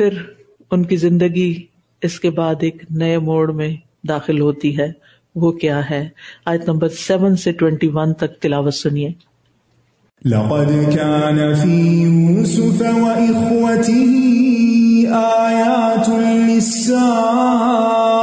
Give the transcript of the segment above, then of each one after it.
پھر ان کی زندگی اس کے بعد ایک نئے موڑ میں داخل ہوتی ہے۔ وہ کیا ہے؟ آیت نمبر سیون سے 21 تک تلاوت سنیے۔ لقد كان في يوسف وإخوته آيات للسائل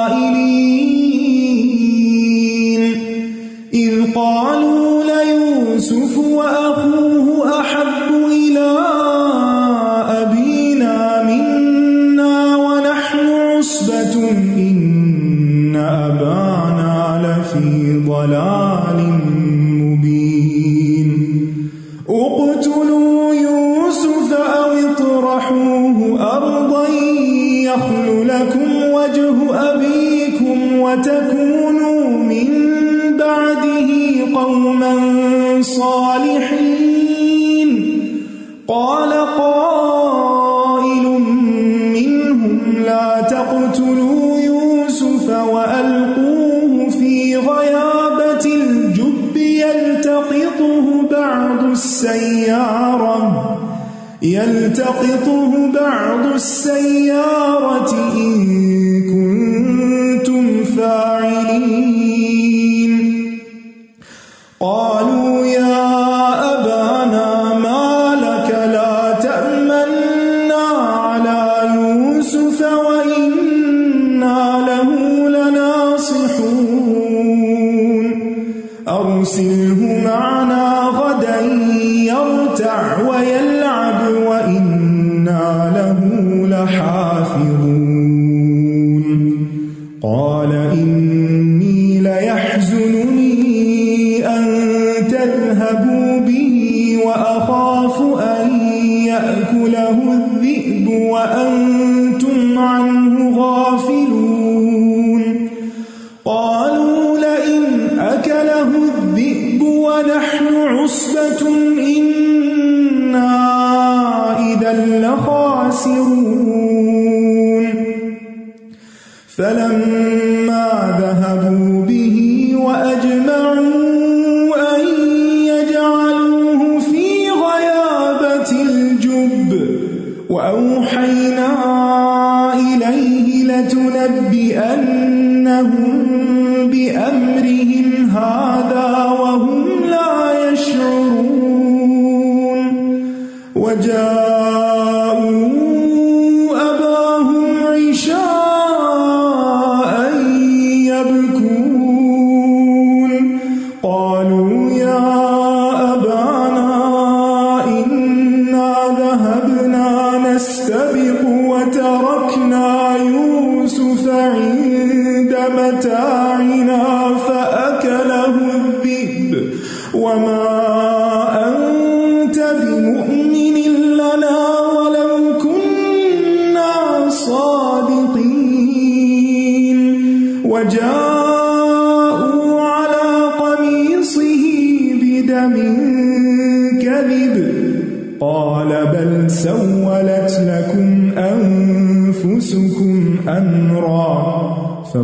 تلتقطه بعض السيارة إن كنتم فاعلين. قالوا يا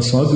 صدر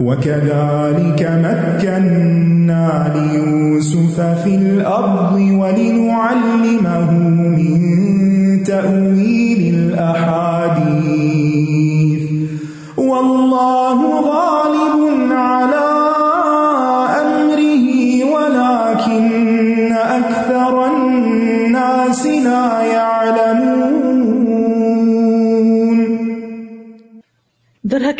وكذلك مكنا ليوسف في الأرض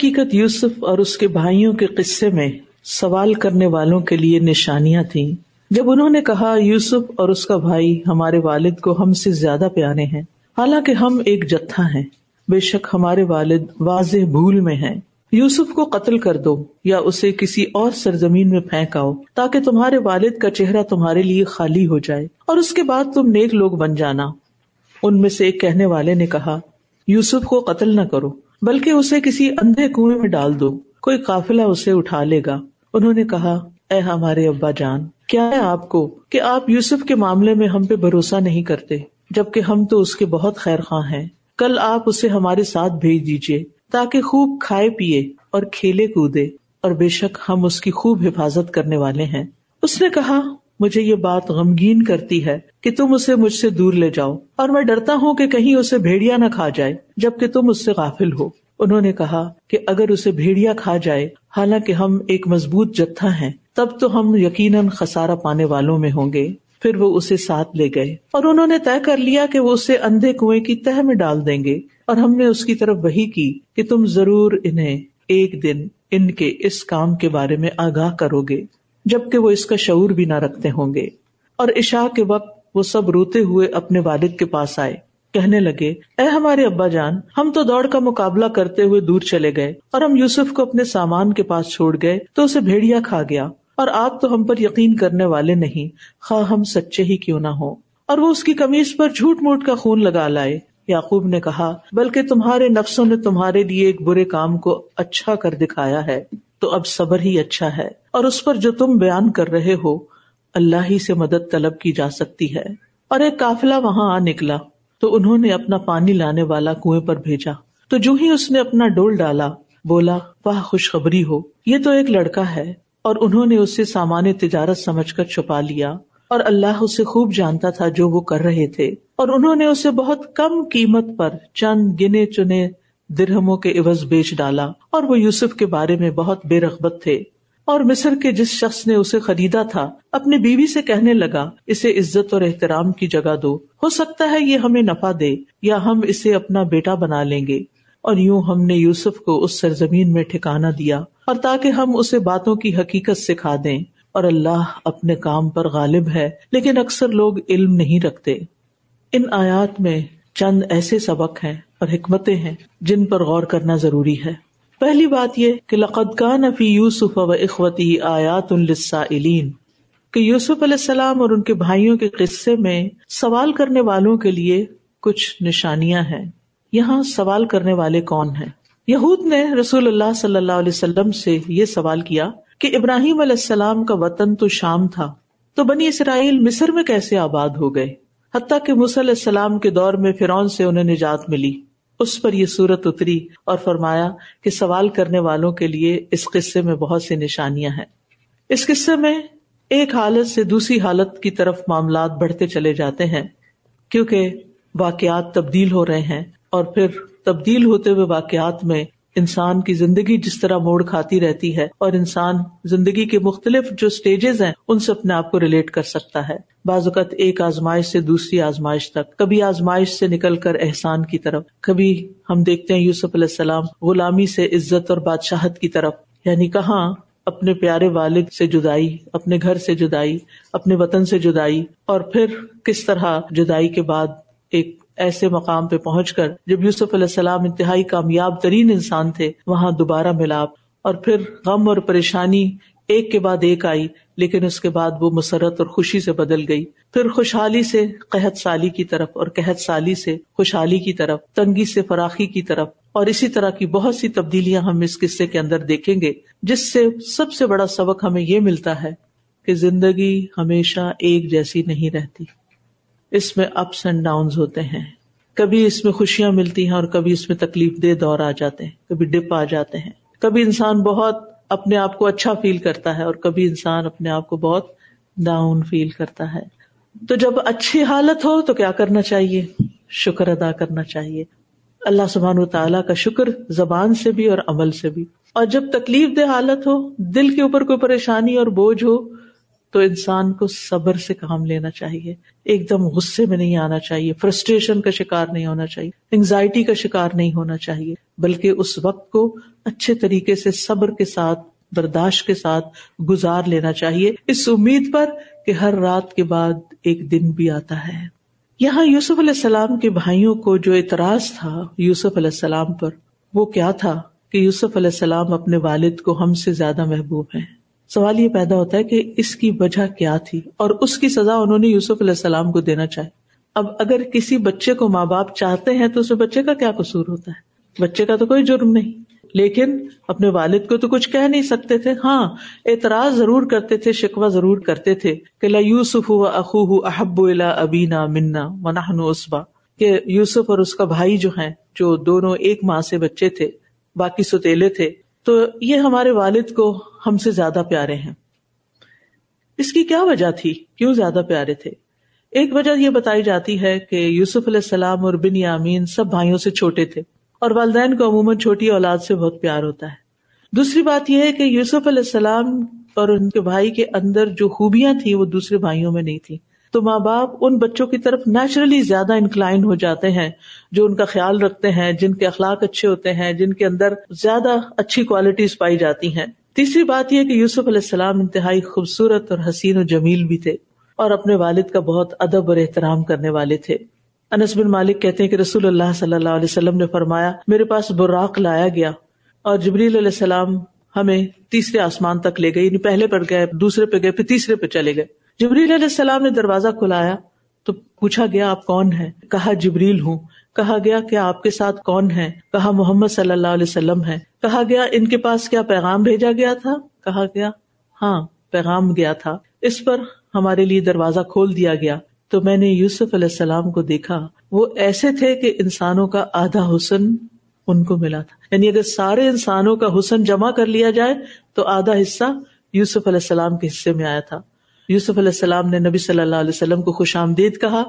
حقیقت یوسف اور اس کے بھائیوں کے قصے میں سوال کرنے والوں کے لیے نشانیاں تھیں۔ جب انہوں نے کہا، یوسف اور اس کا بھائی ہمارے والد کو ہم سے زیادہ پیارے ہیں، حالانکہ ہم ایک جتھا ہیں، بے شک ہمارے والد واضح بھول میں ہیں۔ یوسف کو قتل کر دو یا اسے کسی اور سرزمین میں پھینک آؤ، تاکہ تمہارے والد کا چہرہ تمہارے لیے خالی ہو جائے۔ اور اس کے بعد تم نیک لوگ بن جانا۔ ان میں سے ایک کہنے والے نے کہا، یوسف کو قتل نہ کرو۔ بلکہ اسے کسی اندھے کنویں میں ڈال دو۔ کوئی قافلہ اسے اٹھا لے گا۔ انہوں نے کہا، اے ہمارے ابا جان، کیا ہے آپ کو کہ آپ یوسف کے معاملے میں ہم پہ بھروسہ نہیں کرتے، جبکہ ہم تو اس کے بہت خیر خواہ ہیں۔ کل آپ اسے ہمارے ساتھ بھیج دیجیے تاکہ خوب کھائے پیے اور کھیلے کودے، اور بے شک ہم اس کی خوب حفاظت کرنے والے ہیں۔ اس نے کہا مجھے یہ بات غمگین کرتی ہے کہ تم اسے مجھ سے دور لے جاؤ اور میں ڈرتا ہوں کہ کہیں اسے بھیڑیا نہ کھا جائے جبکہ تم اس سے غافل ہو۔ انہوں نے کہا کہ اگر اسے بھیڑیا کھا جائے، حالانکہ ہم ایک مضبوط جتھا ہیں، تب تو ہم یقیناً خسارا پانے والوں میں ہوں گے۔ پھر وہ اسے ساتھ لے گئے اور انہوں نے طے کر لیا کہ وہ اسے اندھے کنویں کی تہ میں ڈال دیں گے۔ اور ہم نے اس کی طرف وہی کی کہ تم ضرور انہیں ایک دن ان کے اس کام کے بارے میں آگاہ کرو گے۔ جبکہ وہ اس کا شعور بھی نہ رکھتے ہوں گے۔ اور عشاء کے وقت وہ سب روتے ہوئے اپنے والد کے پاس آئے۔ کہنے لگے، اے ہمارے ابا جان، ہم تو دوڑ کا مقابلہ کرتے ہوئے دور چلے گئے اور ہم یوسف کو اپنے سامان کے پاس چھوڑ گئے تو اسے بھیڑیا کھا گیا۔ اور آپ تو ہم پر یقین کرنے والے نہیں، خواہ ہم سچے ہی کیوں نہ ہو اور وہ اس کی کمیز پر جھوٹ موٹ کا خون لگا لائے۔ یعقوب نے کہا، بلکہ تمہارے نفسوں نے تمہارے لیے ایک برے کام کو اچھا کر دکھایا ہے۔ تو اب صبر ہی اچھا ہے۔ اور اس پر جو تم بیان کر رہے ہو، اللہ ہی سے مدد طلب کی جا سکتی ہے۔ اور ایک کافلا وہاں آ نکلا۔ تو انہوں نے اپنا پانی لانے والا کنویں پر بھیجا۔ تو جو ہی اس نے اپنا ڈول ڈالا، بولا، واہ، خوشخبری ہو۔ یہ تو ایک لڑکا ہے۔ اور انہوں نے اسے سامان تجارت سمجھ کر چھپا لیا۔ اور اللہ اسے خوب جانتا تھا جو وہ کر رہے تھے۔ اور انہوں نے اسے بہت کم قیمت پر چند گنے چنے درہموں کے عوض بیچ ڈالا اور وہ یوسف کے بارے میں بہت بے رغبت تھے۔ اور مصر کے جس شخص نے اسے خریدا تھا، اپنی بیوی سے کہنے لگا، اسے عزت اور احترام کی جگہ دو۔ ہو سکتا ہے یہ ہمیں نفع دے، یا ہم اسے اپنا بیٹا بنا لیں گے۔ اور یوں ہم نے یوسف کو اس سرزمین میں ٹھکانا دیا اور تاکہ ہم اسے باتوں کی حقیقت سکھا دیں۔ اور اللہ اپنے کام پر غالب ہے، لیکن اکثر لوگ علم نہیں رکھتے۔ ان آیات میں چند ایسے سبق ہیں اور حکمتیں ہیں جن پر غور کرنا ضروری ہے۔ پہلی بات یہ کہ لقد کا نفی یوسف و اخوتی آیات السائلین کہ یوسف علیہ السلام اور ان کے بھائیوں کے قصے میں سوال کرنے والوں کے لیے کچھ نشانیاں ہیں۔ یہاں سوال کرنے والے کون ہیں؟ یہود نے رسول اللہ صلی اللہ علیہ وسلم سے یہ سوال کیا کہ ابراہیم علیہ السلام کا وطن تو شام تھا، تو بنی اسرائیل مصر میں کیسے آباد ہو گئے؟ حتیٰ کہ علیہ السلام کے دور میں فرون سے انہیں نجات ملی۔ اس پر یہ صورت اتری اور فرمایا کہ سوال کرنے والوں کے لیے اس قصے میں بہت سی نشانیاں ہیں۔ اس قصے میں ایک حالت سے دوسری حالت کی طرف معاملات بڑھتے چلے جاتے ہیں، کیونکہ واقعات تبدیل ہو رہے ہیں اور پھر تبدیل ہوتے ہوئے واقعات میں انسان کی زندگی جس طرح موڑ کھاتی رہتی ہے اور انسان زندگی کے مختلف جو اسٹیجز ہیں، ان سے اپنے آپ کو ریلیٹ کر سکتا ہے۔ بعض اوقات ایک آزمائش سے دوسری آزمائش تک۔ کبھی آزمائش سے نکل کر احسان کی طرف۔ کبھی ہم دیکھتے ہیں یوسف علیہ السلام غلامی سے عزت اور بادشاہت کی طرف۔ یعنی کہاں؟ اپنے پیارے والد سے جدائی، اپنے گھر سے جدائی، اپنے وطن سے جدائی۔ اور پھر کس طرح جدائی کے بعد ایک ایسے مقام پہ پہنچ کر جب یوسف علیہ السلام انتہائی کامیاب ترین انسان تھے، وہاں دوبارہ ملاپ اور پھر غم اور پریشانی ایک کے بعد ایک آئی، لیکن اس کے بعد وہ مسرت اور خوشی سے بدل گئی۔ پھر خوشحالی سے قحط سالی کی طرف اور قحط سالی سے خوشحالی کی طرف، تنگی سے فراخی کی طرف۔ اور اسی طرح کی بہت سی تبدیلیاں ہم اس قصے کے اندر دیکھیں گے، جس سے سب سے بڑا سبق ہمیں یہ ملتا ہے کہ زندگی ہمیشہ ایک جیسی نہیں رہتی۔ اس میں اپس اینڈ ڈاؤن ہوتے ہیں۔ کبھی اس میں خوشیاں ملتی ہیں اور کبھی اس میں تکلیف دہ دور آ جاتے ہیں، کبھی ڈپ آ جاتے ہیں۔ کبھی انسان بہت اپنے آپ کو اچھا فیل کرتا ہے اور کبھی انسان اپنے آپ کو بہت ڈاؤن فیل کرتا ہے۔ تو جب اچھی حالت ہو تو کیا کرنا چاہیے؟ شکر ادا کرنا چاہیے۔ اللہ سبحان و تعالیٰ کا شکر زبان سے بھی اور عمل سے بھی۔ اور جب تکلیف دہ حالت ہو، دل کے اوپر کوئی پریشانی اور بوجھ ہو تو انسان کو صبر سے کام لینا چاہیے۔ ایک دم غصے میں نہیں آنا چاہیے۔ فرسٹریشن کا شکار نہیں ہونا چاہیے۔ انگزائٹی کا شکار نہیں ہونا چاہیے۔ بلکہ اس وقت کو اچھے طریقے سے صبر کے ساتھ، برداشت کے ساتھ گزار لینا چاہیے۔ اس امید پر کہ ہر رات کے بعد ایک دن بھی آتا ہے۔ یہاں یوسف علیہ السلام کے بھائیوں کو جو اعتراض تھا یوسف علیہ السلام پر، وہ کیا تھا کہ یوسف علیہ السلام اپنے والد کو ہم سے زیادہ محبوب ہیں؟ سوال یہ پیدا ہوتا ہے کہ اس کی وجہ کیا تھی اور اس کی سزا انہوں نے یوسف علیہ السلام کو دینا چاہے اب اگر کسی بچے کو ماں باپ چاہتے ہیں تو اس بچے کا کیا قصور ہوتا ہے؟ بچے کا تو کوئی جرم نہیں۔ لیکن اپنے والد کو تو کچھ کہہ نہیں سکتے تھے۔ ہاں اعتراض ضرور کرتے تھے شکوا ضرور کرتے تھے کہ لا یوسف و اخو احب الا ابینا منا مناہن اسبا۔ کہ یوسف اور اس کا بھائی جو ہیں، جو دونوں ایک ماں سے بچے تھے، باقی ستیلے تھے تو یہ ہمارے والد کو ہم سے زیادہ پیارے ہیں۔ اس کی کیا وجہ تھی؟ کیوں زیادہ پیارے تھے؟ ایک وجہ یہ بتائی جاتی ہے کہ یوسف علیہ السلام اور بن یامین سب بھائیوں سے چھوٹے تھے اور والدین کو عموماً چھوٹی اولاد سے بہت پیار ہوتا ہے۔ دوسری بات یہ ہے کہ یوسف علیہ السلام اور ان کے بھائی کے اندر جو خوبیاں تھیں وہ دوسرے بھائیوں میں نہیں تھی تو ماں باپ ان بچوں کی طرف نیچرلی زیادہ انکلائن ہو جاتے ہیں، جو ان کا خیال رکھتے ہیں، جن کے اخلاق اچھے ہوتے ہیں، جن کے اندر زیادہ اچھی کوالٹیز پائی جاتی ہیں۔ تیسری بات یہ کہ یوسف علیہ السلام انتہائی خوبصورت اور حسین و جمیل بھی تھے اور اپنے والد کا بہت ادب اور احترام کرنے والے تھے۔ انس بن مالک کہتے ہیں کہ رسول اللہ صلی اللہ علیہ وسلم نے فرمایا، میرے پاس براق لایا گیا اور جبریل علیہ السلام ہمیں تیسرے آسمان تک لے گئے یعنی پہلے پر گئے، دوسرے پہ گئے، پھر تیسرے پہ چلے گئے۔ جبریل علیہ السلام نے دروازہ کھلایا تو پوچھا گیا، آپ کون ہیں؟ کہا، جبریل ہوں۔ کہا گیا کہ آپ کے ساتھ کون ہے کہا، محمد صلی اللہ علیہ وسلم ہے کہا گیا، ان کے پاس کیا پیغام بھیجا گیا تھا؟ کہا گیا ہاں پیغام گیا تھا۔ اس پر ہمارے لیے دروازہ کھول دیا گیا۔ تو میں نے یوسف علیہ السلام کو دیکھا۔ وہ ایسے تھے کہ انسانوں کا آدھا حسن ان کو ملا تھا۔ یعنی اگر سارے انسانوں کا حسن جمع کر لیا جائے تو آدھا حصہ یوسف علیہ السلام کے حصے میں آیا تھا۔ یوسف علیہ السلام نے نبی صلی اللہ علیہ وسلم کو خوش آمدید کہا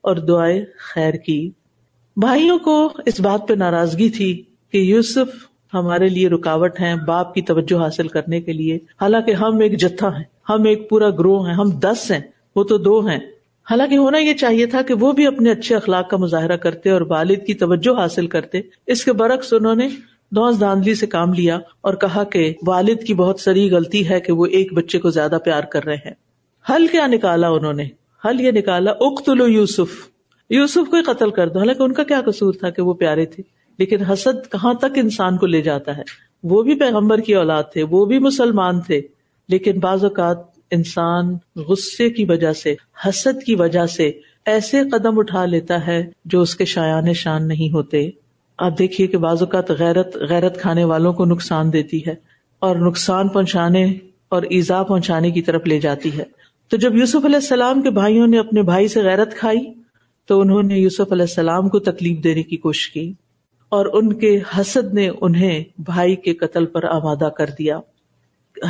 اور دعائیں خیر کی۔ بھائیوں کو اس بات پہ ناراضگی تھی کہ یوسف ہمارے لیے رکاوٹ ہیں باپ کی توجہ حاصل کرنے کے لیے۔ حالانکہ ہم ایک جتھا ہیں، ہم ایک پورا گروہ ہیں، ہم دس ہیں، وہ تو دو ہیں۔ حالانکہ ہونا یہ چاہیے تھا کہ وہ بھی اپنے اچھے اخلاق کا مظاہرہ کرتے اور والد کی توجہ حاصل کرتے۔ اس کے برعکس انہوں نے دوس داندلی سے کام لیا اور کہا کہ والد کی بہت سری غلطی ہے کہ وہ ایک بچے کو زیادہ پیار کر رہے ہیں۔ حل کیا نکالا انہوں نے؟ حل یہ نکالا اختلو یوسف۔ یوسف کو قتل کر دو۔ حالانکہ ان کا کیا قصور تھا کہ وہ پیارے تھے۔ لیکن حسد کہاں تک انسان کو لے جاتا ہے؟ وہ بھی پیغمبر کی اولاد تھے، وہ بھی مسلمان تھے۔ لیکن بعض اوقات انسان غصے کی وجہ سے، حسد کی وجہ سے ایسے قدم اٹھا لیتا ہے جو اس کے شایان شان نہیں ہوتے۔ آپ دیکھیے کہ بعض اوقات غیرت غیرت کھانے والوں کو نقصان دیتی ہے اور نقصان پہنچانے اور ایزا پہنچانے کی طرف لے جاتی ہے۔ تو جب یوسف علیہ السلام کے بھائیوں نے اپنے بھائی سے غیرت کھائی، تو انہوں نے یوسف علیہ السلام کو تکلیف دینے کی کوشش کی اور ان کے حسد نے انہیں بھائی کے قتل پر آمادہ کر دیا۔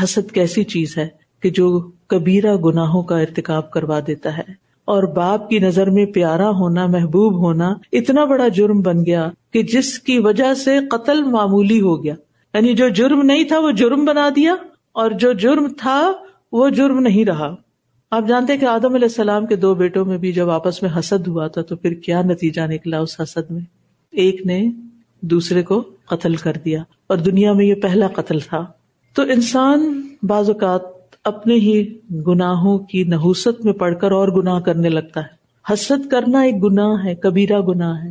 حسد کیسی چیز ہے کہ جو کبیرہ گناہوں کا ارتکاب کروا دیتا ہے اور باپ کی نظر میں پیارا ہونا، محبوب ہونا اتنا بڑا جرم بن گیا کہ جس کی وجہ سے قتل معمولی ہو گیا۔ یعنی جو جرم نہیں تھا وہ جرم بنا دیا اور جو جرم تھا وہ جرم نہیں رہا۔ آپ جانتے کہ آدم علیہ السلام کے دو بیٹوں میں بھی جب آپس میں حسد ہوا تھا تو پھر کیا نتیجہ نکلا اس حسد میں؟ ایک نے دوسرے کو قتل کر دیا اور دنیا میں یہ پہلا قتل تھا۔ تو انسان بعض اوقات اپنے ہی گناہوں کی نحوست میں پڑھ کر اور گناہ کرنے لگتا ہے۔ حسد کرنا ایک گناہ ہے، کبیرہ گناہ ہے۔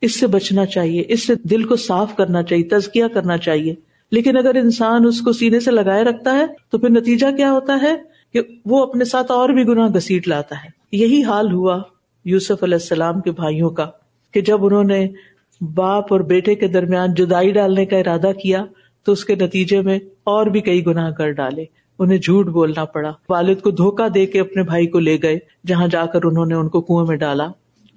اس سے بچنا چاہیے، اس سے دل کو صاف کرنا چاہیے، تزکیہ کرنا چاہیے۔ لیکن اگر انسان اس کو سینے سے لگائے رکھتا ہے تو پھر نتیجہ کیا ہوتا ہے؟ کہ وہ اپنے ساتھ اور بھی گناہ گسیٹ لاتا ہے۔ یہی حال ہوا یوسف علیہ السلام کے بھائیوں کا کہ جب انہوں نے باپ اور بیٹے کے درمیان جدائی ڈالنے کا ارادہ کیا تو اس کے نتیجے میں اور بھی کئی گناہ کر ڈالے۔ انہیں جھوٹ بولنا پڑا۔ والد کو دھوکا دے کے اپنے بھائی کو لے گئے، جہاں جا کر انہوں نے ان کو کنویں میں ڈالا۔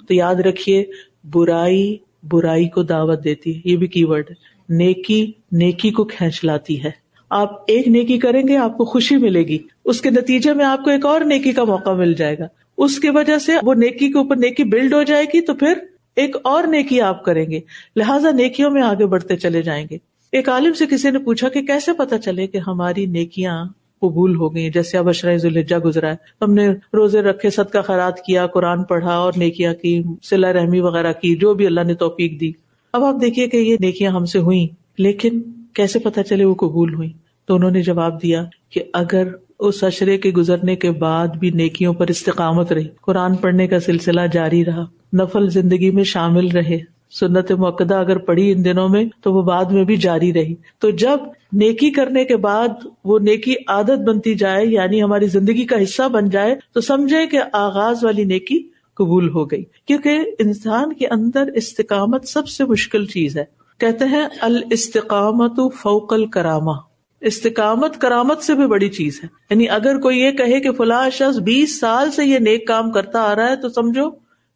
تو یاد رکھیے، برائی برائی کو دعوت دیتی ہے یہ بھی کی ورڈ ہے، نیکی نیکی کو کھینچ لاتی ہے۔ آپ ایک نیکی کریں گے، آپ کو خوشی ملے گی۔ اس کے نتیجے میں آپ کو ایک اور نیکی کا موقع مل جائے گا۔ اس کی وجہ سے وہ نیکی کے اوپر نیکی بلڈ ہو جائے گی تو پھر ایک اور نیکی آپ کریں گے۔ لہٰذا نیکیوں میں آگے بڑھتے چلے جائیں گے۔ ایک عالم سے کسی نے پوچھا کہ کیسے پتا چلے کہ ہماری نیکیاں قبول ہو گئی جیسے اب اشرۂ ذوالجا گزرا ہے۔ ہم نے روزے رکھے، صدقہ خیرات کیا، قرآن پڑھا اور نیکیاں کی سلا رحمی وغیرہ کی، جو بھی اللہ نے توفیق دی۔ اب آپ دیکھیے کہ یہ نیکیاں ہم سے ہوئی لیکن کیسے پتا چلے وہ قبول ہوئی تو انہوں نے جواب دیا کہ اگر اس اشرے کے گزرنے کے بعد بھی نیکیوں پر استقامت رہی، قرآن پڑھنے کا سلسلہ جاری رہا، نفل زندگی میں شامل رہے، سنت موقع اگر پڑھی ان دنوں میں تو وہ بعد میں بھی جاری رہی۔ تو جب نیکی کرنے کے بعد وہ نیکی عادت بنتی جائے یعنی ہماری زندگی کا حصہ بن جائے، تو سمجھے کہ آغاز والی نیکی قبول ہو گئی۔ کیونکہ انسان کے اندر استقامت سب سے مشکل چیز ہے۔ کہتے ہیں، الاستقامت فوق الکرامہ۔ استقامت کرامت سے بھی بڑی چیز ہے۔ یعنی اگر کوئی یہ کہے کہ فلاں شخص بیس سال سے یہ نیک کام کرتا آ رہا ہے تو سمجھو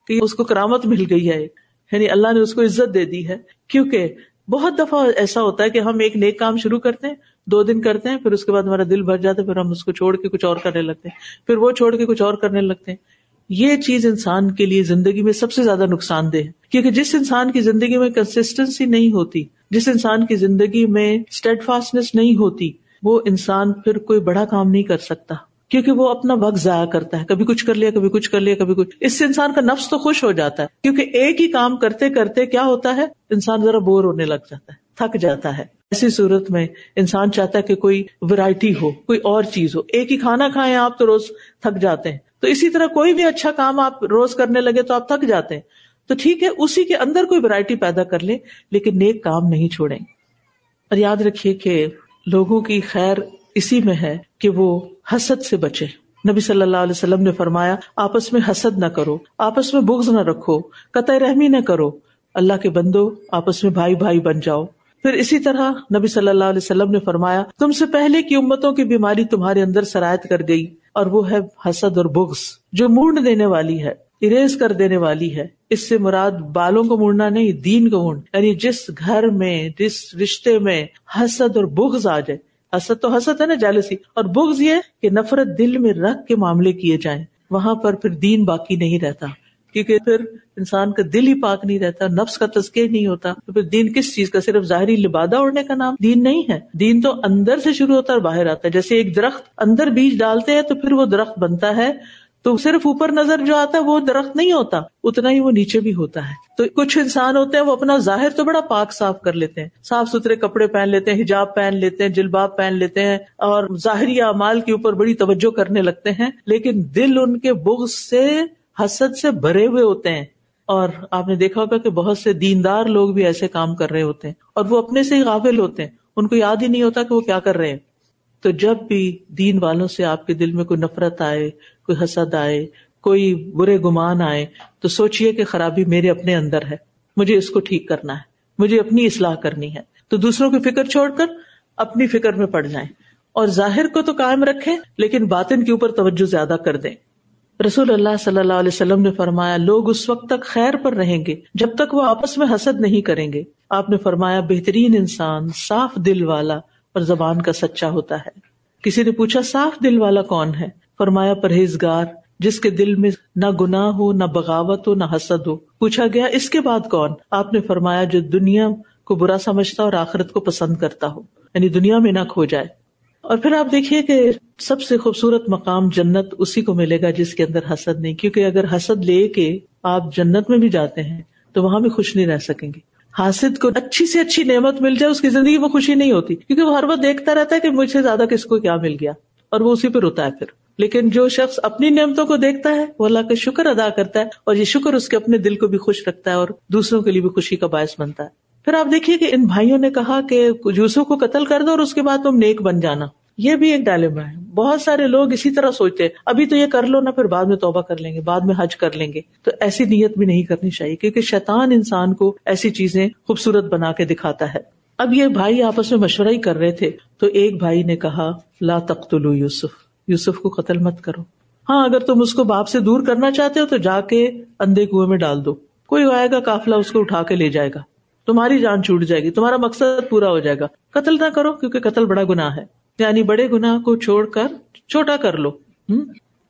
کہ اس کو کرامت مل گئی ہے۔ یعنی اللہ نے اس کو عزت دے دی ہے۔ کیونکہ بہت دفعہ ایسا ہوتا ہے کہ ہم ایک نیک کام شروع کرتے ہیں، دو دن کرتے ہیں، پھر اس کے بعد ہمارا دل بھر جاتا ہے، پھر ہم اس کو چھوڑ کے کچھ اور کرنے لگتے ہیں۔ پھر وہ چھوڑ کے کچھ اور کرنے لگتے ہیں۔ یہ چیز انسان کے لیے زندگی میں سب سے زیادہ نقصان دہ ہے۔ کیونکہ جس انسان کی زندگی میں کنسٹینسی نہیں ہوتی، جس انسان کی زندگی میں اسٹیڈ فاسٹنیس نہیں ہوتی، وہ انسان پھر کوئی بڑا کام نہیں کر سکتا۔ کیونکہ وہ اپنا وقت ضائع کرتا ہے۔ کبھی کچھ کر لیا، کبھی کچھ کر لیا، کبھی کچھ۔ اس سے انسان کا نفس تو خوش ہو جاتا ہے۔ کیونکہ ایک ہی کام کرتے کرتے کیا ہوتا ہے؟ انسان ذرا بور ہونے لگ جاتا ہے، تھک جاتا ہے۔ ایسی صورت میں انسان چاہتا ہے کہ کوئی ورائٹی ہو، کوئی اور چیز ہو۔ ایک ہی کھانا کھائیں آپ تو روز تھک جاتے ہیں۔ تو اسی طرح کوئی بھی اچھا کام آپ روز کرنے لگے تو آپ تھک جاتے ہیں۔ تو ٹھیک ہے، اسی کے اندر کوئی ورائٹی پیدا کر لیں لیکن نیک کام نہیں چھوڑیں۔ اور یاد رکھیے کہ لوگوں کی خیر اسی میں ہے کہ وہ حسد سے بچے نبی صلی اللہ علیہ وسلم نے فرمایا، آپس میں حسد نہ کرو، آپس میں بغض نہ رکھو، قطع رحمی نہ کرو۔ اللہ کے بندو، آپس میں بھائی بھائی بن جاؤ۔ پھر اسی طرح نبی صلی اللہ علیہ وسلم نے فرمایا، تم سے پہلے کی امتوں کی بیماری تمہارے اندر سرایت کر گئی۔ اور وہ ہے حسد اور بغض، جو مونڈ دینے والی ہے، اریز کر دینے والی ہے۔ اس سے مراد بالوں کو مڑنا نہیں، دین کو مونڈ۔ یعنی جس گھر میں، جس رشتے میں حسد اور بغض آ جائے، حسد تو حسد ہے نا، جالسی۔ اور بغض یہ کہ نفرت دل میں رکھ کے معاملے کیے جائیں، وہاں پر پھر دین باقی نہیں رہتا۔ کیونکہ پھر انسان کا دل ہی پاک نہیں رہتا، نفس کا تذکر نہیں ہوتا۔ تو پھر دین کس چیز کا؟ صرف ظاہری لبادہ اڑنے کا نام دین نہیں ہے۔ دین تو اندر سے شروع ہوتا ہے اور باہر آتا ہے۔ جیسے ایک درخت اندر بیج ڈالتے ہیں تو پھر وہ درخت بنتا ہے۔ تو صرف اوپر نظر جو آتا ہے وہ درخت نہیں ہوتا، اتنا ہی وہ نیچے بھی ہوتا ہے۔ تو کچھ انسان ہوتے ہیں وہ اپنا ظاہر تو بڑا پاک صاف کر لیتے ہیں۔ صاف ستھرے کپڑے پہن لیتے ہیں، حجاب پہن لیتے ہیں، جلباب پہن لیتے ہیں اور ظاہری اعمال کے اوپر بڑی توجہ کرنے لگتے ہیں۔ لیکن دل ان کے بغض سے حسد سے بھرے ہوئے ہوتے ہیں اور آپ نے دیکھا ہوگا کہ بہت سے دیندار لوگ بھی ایسے کام کر رہے ہوتے ہیں اور وہ اپنے سے ہی قابل ہوتے ہیں ان کو یاد ہی نہیں ہوتا کہ وہ کیا کر رہے ہیں۔ تو جب بھی دین والوں سے آپ کے دل میں کوئی نفرت آئے، کوئی حسد آئے، کوئی برے گمان آئے، تو سوچیے کہ خرابی میرے اپنے اندر ہے۔ مجھے اس کو ٹھیک کرنا ہے۔ مجھے اپنی اصلاح کرنی ہے۔ تو دوسروں کی فکر چھوڑ کر اپنی فکر میں پڑ جائیں۔ اور ظاہر کو تو قائم رکھے لیکن باطن کے اوپر توجہ زیادہ کر دیں۔ رسول اللہ صلی اللہ علیہ وسلم نے فرمایا، لوگ اس وقت تک خیر پر رہیں گے، جب تک وہ آپس میں حسد نہیں کریں گے۔ آپ نے فرمایا، بہترین انسان صاف دل والا اور زبان کا سچا ہوتا ہے۔ کسی نے پوچھا، صاف دل والا کون ہے؟ فرمایا، پرہیزگار، جس کے دل میں نہ گناہ ہو، نہ بغاوت ہو، نہ حسد ہو۔ پوچھا گیا، اس کے بعد کون؟ آپ نے فرمایا، جو دنیا کو برا سمجھتا اور آخرت کو پسند کرتا ہو۔ یعنی دنیا میں نہ کھو جائے۔ اور پھر آپ دیکھیے کہ سب سے خوبصورت مقام جنت اسی کو ملے گا جس کے اندر حسد نہیں، کیونکہ اگر حسد لے کے آپ جنت میں بھی جاتے ہیں تو وہاں بھی خوش نہیں رہ سکیں گے۔ حاسد کو اچھی سے اچھی نعمت مل جائے، اس کی زندگی میں خوشی نہیں ہوتی، کیونکہ وہ ہر وقت دیکھتا رہتا ہے کہ مجھ سے زیادہ کس کو کیا مل گیا اور وہ اسی پہ روتا ہے پھر۔ لیکن جو شخص اپنی نعمتوں کو دیکھتا ہے، وہ اللہ کا شکر ادا کرتا ہے اور یہ شکر اس کے اپنے دل کو بھی خوش رکھتا ہے اور دوسروں کے لیے بھی خوشی کا باعث بنتا ہے۔ پھر آپ دیکھیے کہ ان بھائیوں نے کہا کہ یوسف کو قتل کر دو اور اس کے بعد تم نیک بن جانا۔ یہ بھی ایک ڈائلما ہے۔ بہت سارے لوگ اسی طرح سوچتے ابھی تو یہ کر لو نا، پھر بعد میں توبہ کر لیں گے، بعد میں حج کر لیں گے۔ تو ایسی نیت بھی نہیں کرنی چاہیے، کیونکہ شیطان انسان کو ایسی چیزیں خوبصورت بنا کے دکھاتا ہے۔ اب یہ بھائی آپس میں مشورہ ہی کر رہے تھے، تو ایک بھائی نے کہا، لا تختلو یوسف یوسف کو قتل مت کرو۔ ہاں اگر تم اس کو باپ سے دور کرنا چاہتے ہو تو جا کے اندھے کنویں میں ڈال دو۔ کوئی آئے گا کافلا اس کو اٹھا کے لے جائے گا۔ تمہاری جان چھوٹ جائے گی، تمہارا مقصد پورا ہو جائے گا۔ قتل نہ کرو کیونکہ قتل بڑا گناہ ہے۔ یعنی بڑے گناہ کو چھوڑ کر چھوٹا کر لو۔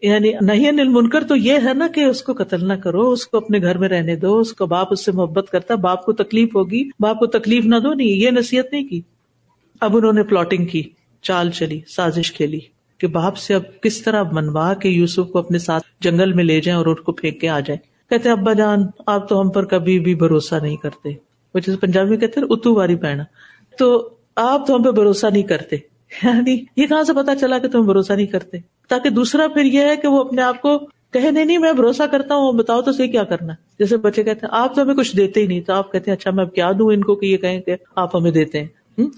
یعنی نہیں انل منکر تو یہ ہے نا کہ اس کو قتل نہ کرو، اس کو اپنے گھر میں رہنے دو، اس کو باپ اس سے محبت کرتا، باپ کو تکلیف ہوگی، باپ کو تکلیف نہ دو، نہیں، یہ نصیحت نہیں کی۔ اب انہوں نے پلاٹنگ کی، چال چلی، سازش کھیلی کہ باپ سے اب کس طرح منوا کے یوسف کو اپنے ساتھ جنگل میں لے جائیں اور ان کو پھینک کے آ جائیں۔ کہتے ابا جان، آپ تو ہم پر کبھی بھی بھروسہ نہیں کرتے۔ وہ جیسے پنجابی میں کہتے اتو واری پہنا تو آپ تو ہم پہ بھروسہ نہیں کرتے۔ یعنی یہ کہاں سے پتا چلا کہ تم بھروسہ نہیں کرتے؟ تاکہ دوسرا پھر یہ ہے کہ وہ اپنے آپ کو کہ نہیں نہیں، میں بھروسہ کرتا ہوں، بتاؤ تو صحیح کیا کرنا جیسے بچے کہتے ہیں، آپ تو ہمیں کچھ دیتے ہی نہیں۔ تو آپ کہتے ہیں اچھا میں اب کیا دوں ان کو کہ یہ کہیں کہ آپ ہمیں دیتے ہیں؟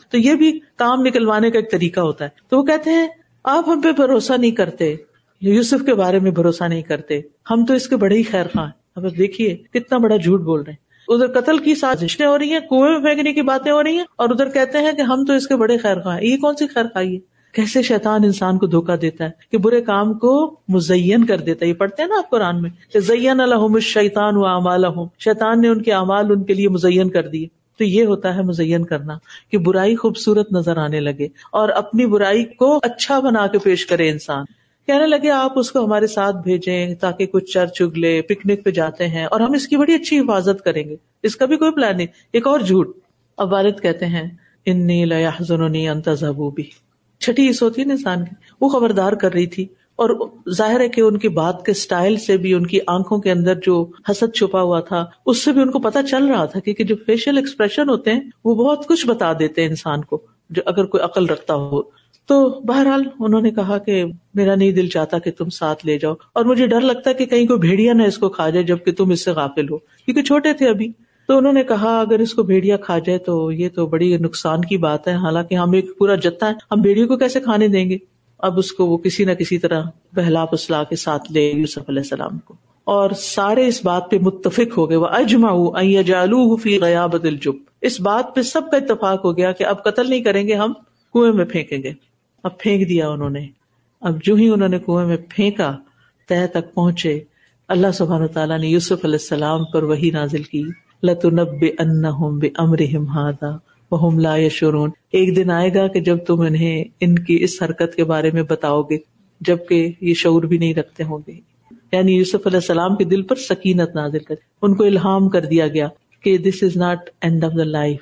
تو یہ بھی کام نکلوانے کا ایک طریقہ ہوتا ہے۔ تو وہ کہتے ہیں، آپ ہم پہ بھروسہ نہیں کرتے۔ یوسف کے بارے میں بھروسہ نہیں کرتے۔ ہم تو اس کے بڑے ہی خیر خواہ اب دیکھیے، کتنا بڑا جھوٹ بول رہے ہیں۔ ادھر قتل کی سازشیں ہو رہی ہیں، کنویں میں پھینکنے کی باتیں ہو رہی ہیں، اور ادھر کہتے ہیں کہ ہم تو اس کے بڑے خیر خواہ ہیں۔ یہ کون سی خیر خواہ ہے؟ کیسے شیطان انسان کو دھوکا دیتا ہے کہ برے کام کو مزین کر دیتا ہے؟ یہ پڑھتے ہیں نا آپ قرآن میں کہ زین الحم شیطان و امال شیطان نے ان کے امال ان کے لیے مزین کر دیے۔ تو یہ ہوتا ہے مزین کرنا کہ برائی خوبصورت نظر آنے لگے اور اپنی برائی کو اچھا بنا کے پیش کرے انسان۔ کہنے لگے، آپ اس کو ہمارے ساتھ بھیجیں تاکہ کچھ چر چگ لے پکنک پہ جاتے ہیں اور ہم اس کی بڑی اچھی حفاظت کریں گے۔ اس کا بھی کوئی پلان نہیں۔ ایک اور جھوٹ۔ اب والد کہتے ہیں انی لنی انتظبو بھی چھٹی عیس ہوتی ہے نا انسان کی۔ وہ خبردار کر رہی تھی اور ظاہر ہے کہ ان کی بات کے اسٹائل سے بھی، ان کی آنکھوں کے اندر جو حسد چھپا ہوا تھا، اس سے بھی ان کو پتا چل رہا تھا کہ جو فیشیل ایکسپریشن ہوتے ہیں، وہ بہت کچھ بتا دیتے ہیں انسان کو، جو اگر کوئی عقل رکھتا ہو۔ تو بہرحال انہوں نے کہا کہ میرا نہیں دل چاہتا کہ تم ساتھ لے جاؤ اور مجھے ڈر لگتا ہے کہ کہیں کوئی بھیڑیا نہ اس کو کھا جائے جبکہ تم اس سے غافل ہو، کیونکہ چھوٹے تھے ابھی۔ تو انہوں نے کہا، اگر اس کو بھیڑیا کھا جائے تو یہ تو بڑی نقصان کی بات ہے، حالانکہ ہم ایک پورا جتا ہے ہم بھیڑیوں کو کیسے کھانے دیں گے؟ اب اس کو وہ کسی نہ کسی طرح بہلا پسلا کے ساتھ لے یوسف علیہ السلام کو۔ اور سارے اس بات پہ متفق ہو گئے وہ اجما جالو فی غیابت الجب اس بات پہ سب کا اتفاق ہو گیا کہ اب قتل نہیں کریں گے، ہم کنویں میں پھینکیں گے۔ اب پھینک دیا انہوں نے۔ اب جو ہی انہوں نے کنویں میں پھینکا، تہ تک پہنچے۔ اللہ سبحان تعالیٰ نے یوسف علیہ السلام پر وہی نازل کی۔ لتنب ان بے امر ہادا وہ لا یشورون ایک دن آئے گا کہ جب تم انہیں ان کی اس حرکت کے بارے میں بتاؤ گے، جبکہ یہ شعور بھی نہیں رکھتے ہوں گے۔ یعنی یوسف علیہ السلام کے دل پر سکینت نازل کر، ان کو الہام کر دیا گیا کہ this is not end of the life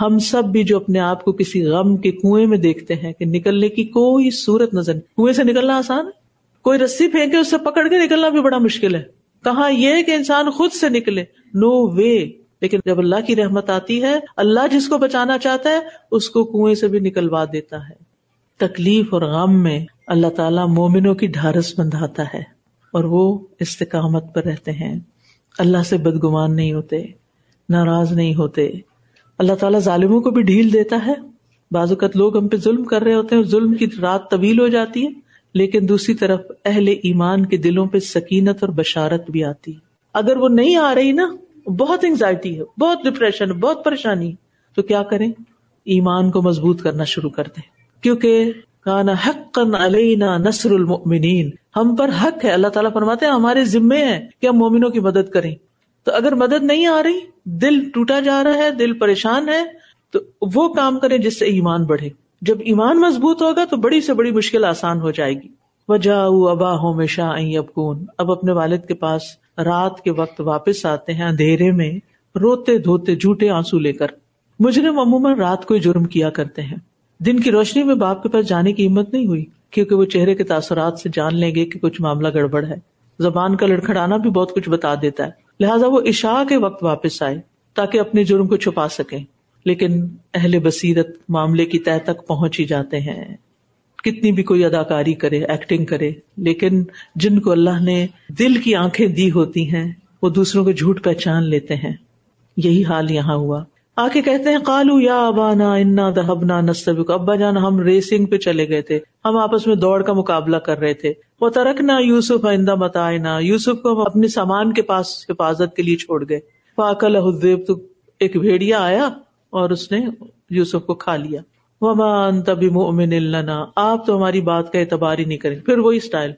ہم سب بھی جو اپنے آپ کو کسی غم کے کنویں میں دیکھتے ہیں کہ نکلنے کی کوئی صورت نظر کنویں سے نکلنا آسان ہے؟ کوئی رسی پھینکے اس سے پکڑ کے نکلنا بھی بڑا مشکل ہے۔ کہاں یہ کہ انسان خود سے نکلے؟ نو وے لیکن جب اللہ کی رحمت آتی ہے، اللہ جس کو بچانا چاہتا ہے، اس کو کنویں سے بھی نکلوا دیتا ہے۔ تکلیف اور غم میں اللہ تعالیٰ مومنوں کی ڈھارس بندھاتا ہے اور وہ استقامت پر رہتے ہیں۔ اللہ سے بدگمان نہیں ہوتے، ناراض نہیں ہوتے۔ اللہ تعالیٰ ظالموں کو بھی ڈھیل دیتا ہے۔ بعض اوقات لوگ ہم پہ ظلم کر رہے ہوتے ہیں ظلم کی رات طویل ہو جاتی ہے، لیکن دوسری طرف اہل ایمان کے دلوں پہ سکینت اور بشارت بھی آتی۔ ہے اگر وہ نہیں آ رہی نا، بہت انگزائٹی ہے، بہت ڈپریشن بہت پریشانی۔ تو کیا کریں؟ ایمان کو مضبوط کرنا شروع کر دیں۔ کیونکہ کانا حق علینا نصر المؤمنین۔ ہم پر حق ہے۔ اللہ تعالیٰ فرماتے ہیں، ہمارے ذمے ہیں کہ ہم مومنوں کی مدد کریں۔ تو اگر مدد نہیں آ رہی دل ٹوٹا جا رہا ہے، دل پریشان ہے، تو وہ کام کریں جس سے ایمان بڑھے۔ جب ایمان مضبوط ہوگا تو بڑی سے بڑی مشکل آسان ہو جائے گی۔ وجہ ابا ہو میں شاہ اب اپنے والد کے پاس رات کے وقت واپس آتے ہیں اندھیرے میں، روتے دھوتے جھوٹے آنسو لے کر۔ مجرم عموماً رات کو جرم کیا کرتے ہیں۔ دن کی روشنی میں باپ کے پاس جانے کی ہمت نہیں ہوئی، کیونکہ وہ چہرے کے تاثرات سے جان لیں گے کہ کچھ معاملہ گڑبڑ ہے۔ زبان کا لڑکھڑانا بھی بہت کچھ بتا دیتا ہے۔ لہٰذا وہ عشاء کے وقت واپس آئے تاکہ اپنے جرم کو چھپا سکیں۔ لیکن اہل بصیرت معاملے کی تہ تک پہنچ ہی جاتے ہیں۔ کتنی بھی کوئی اداکاری کرے ایکٹنگ کرے، لیکن جن کو اللہ نے دل کی آنکھیں دی ہوتی ہیں، وہ دوسروں کو جھوٹ پہچان لیتے ہیں۔ یہی حال یہاں ہوا۔ آ کے کہتے ہیں کالو یا ابانا انا دہبنا نستبک ابا جانا ہم ریسنگ پہ چلے گئے تھے۔ ہم آپس میں دوڑ کا مقابلہ کر رہے تھے۔ وہ ترکنا یوسف آئندہ متعنا یوسف کو ہم اپنے سامان کے پاس حفاظت کے لیے چھوڑ گئے۔ فاقل حدیب تو ایک بھیڑیا آیا اور اس نے یوسف کو کھا لیا۔ ومان تبھی مومن لنا۔ آپ تو ہماری بات کا اعتبار ہی نہیں کریں۔ پھر وہی اسٹائل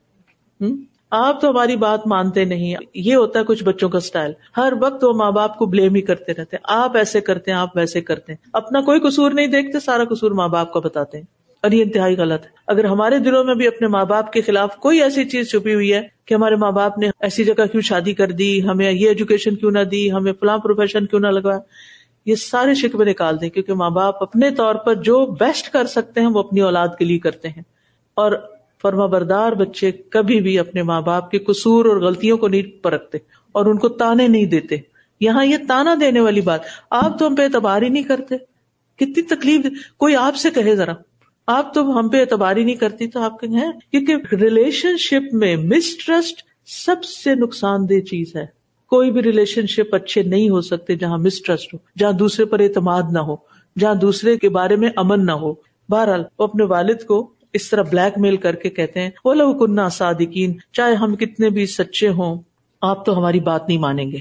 ہوں آپ تو ہماری بات مانتے نہیں۔ یہ ہوتا ہے کچھ بچوں کا اسٹائل ہر وقت وہ ماں باپ کو بلیم ہی کرتے رہتے آپ ایسے کرتے ہیں، آپ ویسے کرتے ہیں۔ اپنا کوئی قصور نہیں دیکھتے، سارا قصور ماں باپ کا بتاتے ہیں۔ اور یہ انتہائی غلط ہے۔ اگر ہمارے دلوں میں بھی اپنے ماں باپ کے خلاف کوئی ایسی چیز چھپی ہوئی ہے کہ ہمارے ماں باپ نے ایسی جگہ کیوں شادی کر دی، ہمیں یہ ایجوکیشن کیوں نہ دی، ہمیں فلاں پروفیشن کیوں نہ لگا یہ سارے شکوے نکال دیں۔ کیونکہ ماں باپ اپنے طور پر جو بیسٹ کر سکتے ہیں، وہ اپنی اولاد کے لیے کرتے ہیں۔ اور فرما بردار بچے کبھی بھی اپنے ماں باپ کے قصور اور غلطیوں کو نہیں پرکھتے اور ان کو تانے نہیں دیتے۔ یہاں یہ تانا دینے والی بات، آپ تو ہم پہ اعتبار ہی نہیں کرتے۔ کتنی تکلیف، کوئی آپ سے کہے ذرا۔ آپ تو ہم پہ اعتبار ہی نہیں کرتی تو آپ ہیں؟ کیونکہ ریلیشن شپ میں مسٹرسٹ سب سے نقصان دہ چیز ہے۔ کوئی بھی ریلیشن شپ اچھے نہیں ہو سکتے جہاں مسٹرسٹ ہو، جہاں دوسرے پر اعتماد نہ ہو، جہاں دوسرے کے بارے میں امن نہ ہو۔ بہرحال، وہ اپنے والد کو اس طرح بلیک میل کر کے کہتے ہیں وہ لو کنہ صادقین چاہے ہم کتنے بھی سچے ہوں، آپ تو ہماری بات نہیں مانیں گے۔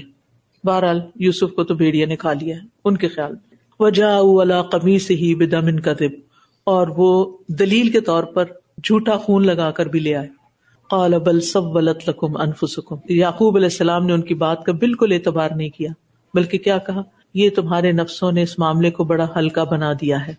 بہرحال یوسف کو تو بھیڑیا نے کھا لیا ہے، ان کے خیال وجا والا کمی سے ہی بدمن کا دب اور وہ دلیل کے طور پر جھوٹا خون لگا کر بھی لے آئے۔ قال بل سب ولت لکم انفسکم یعقوب علیہ السلام نے ان کی بات کا بالکل اعتبار نہیں کیا، بلکہ کیا کہا؟ یہ تمہارے نفسوں نے اس معاملے کو بڑا ہلکا بنا دیا ہے۔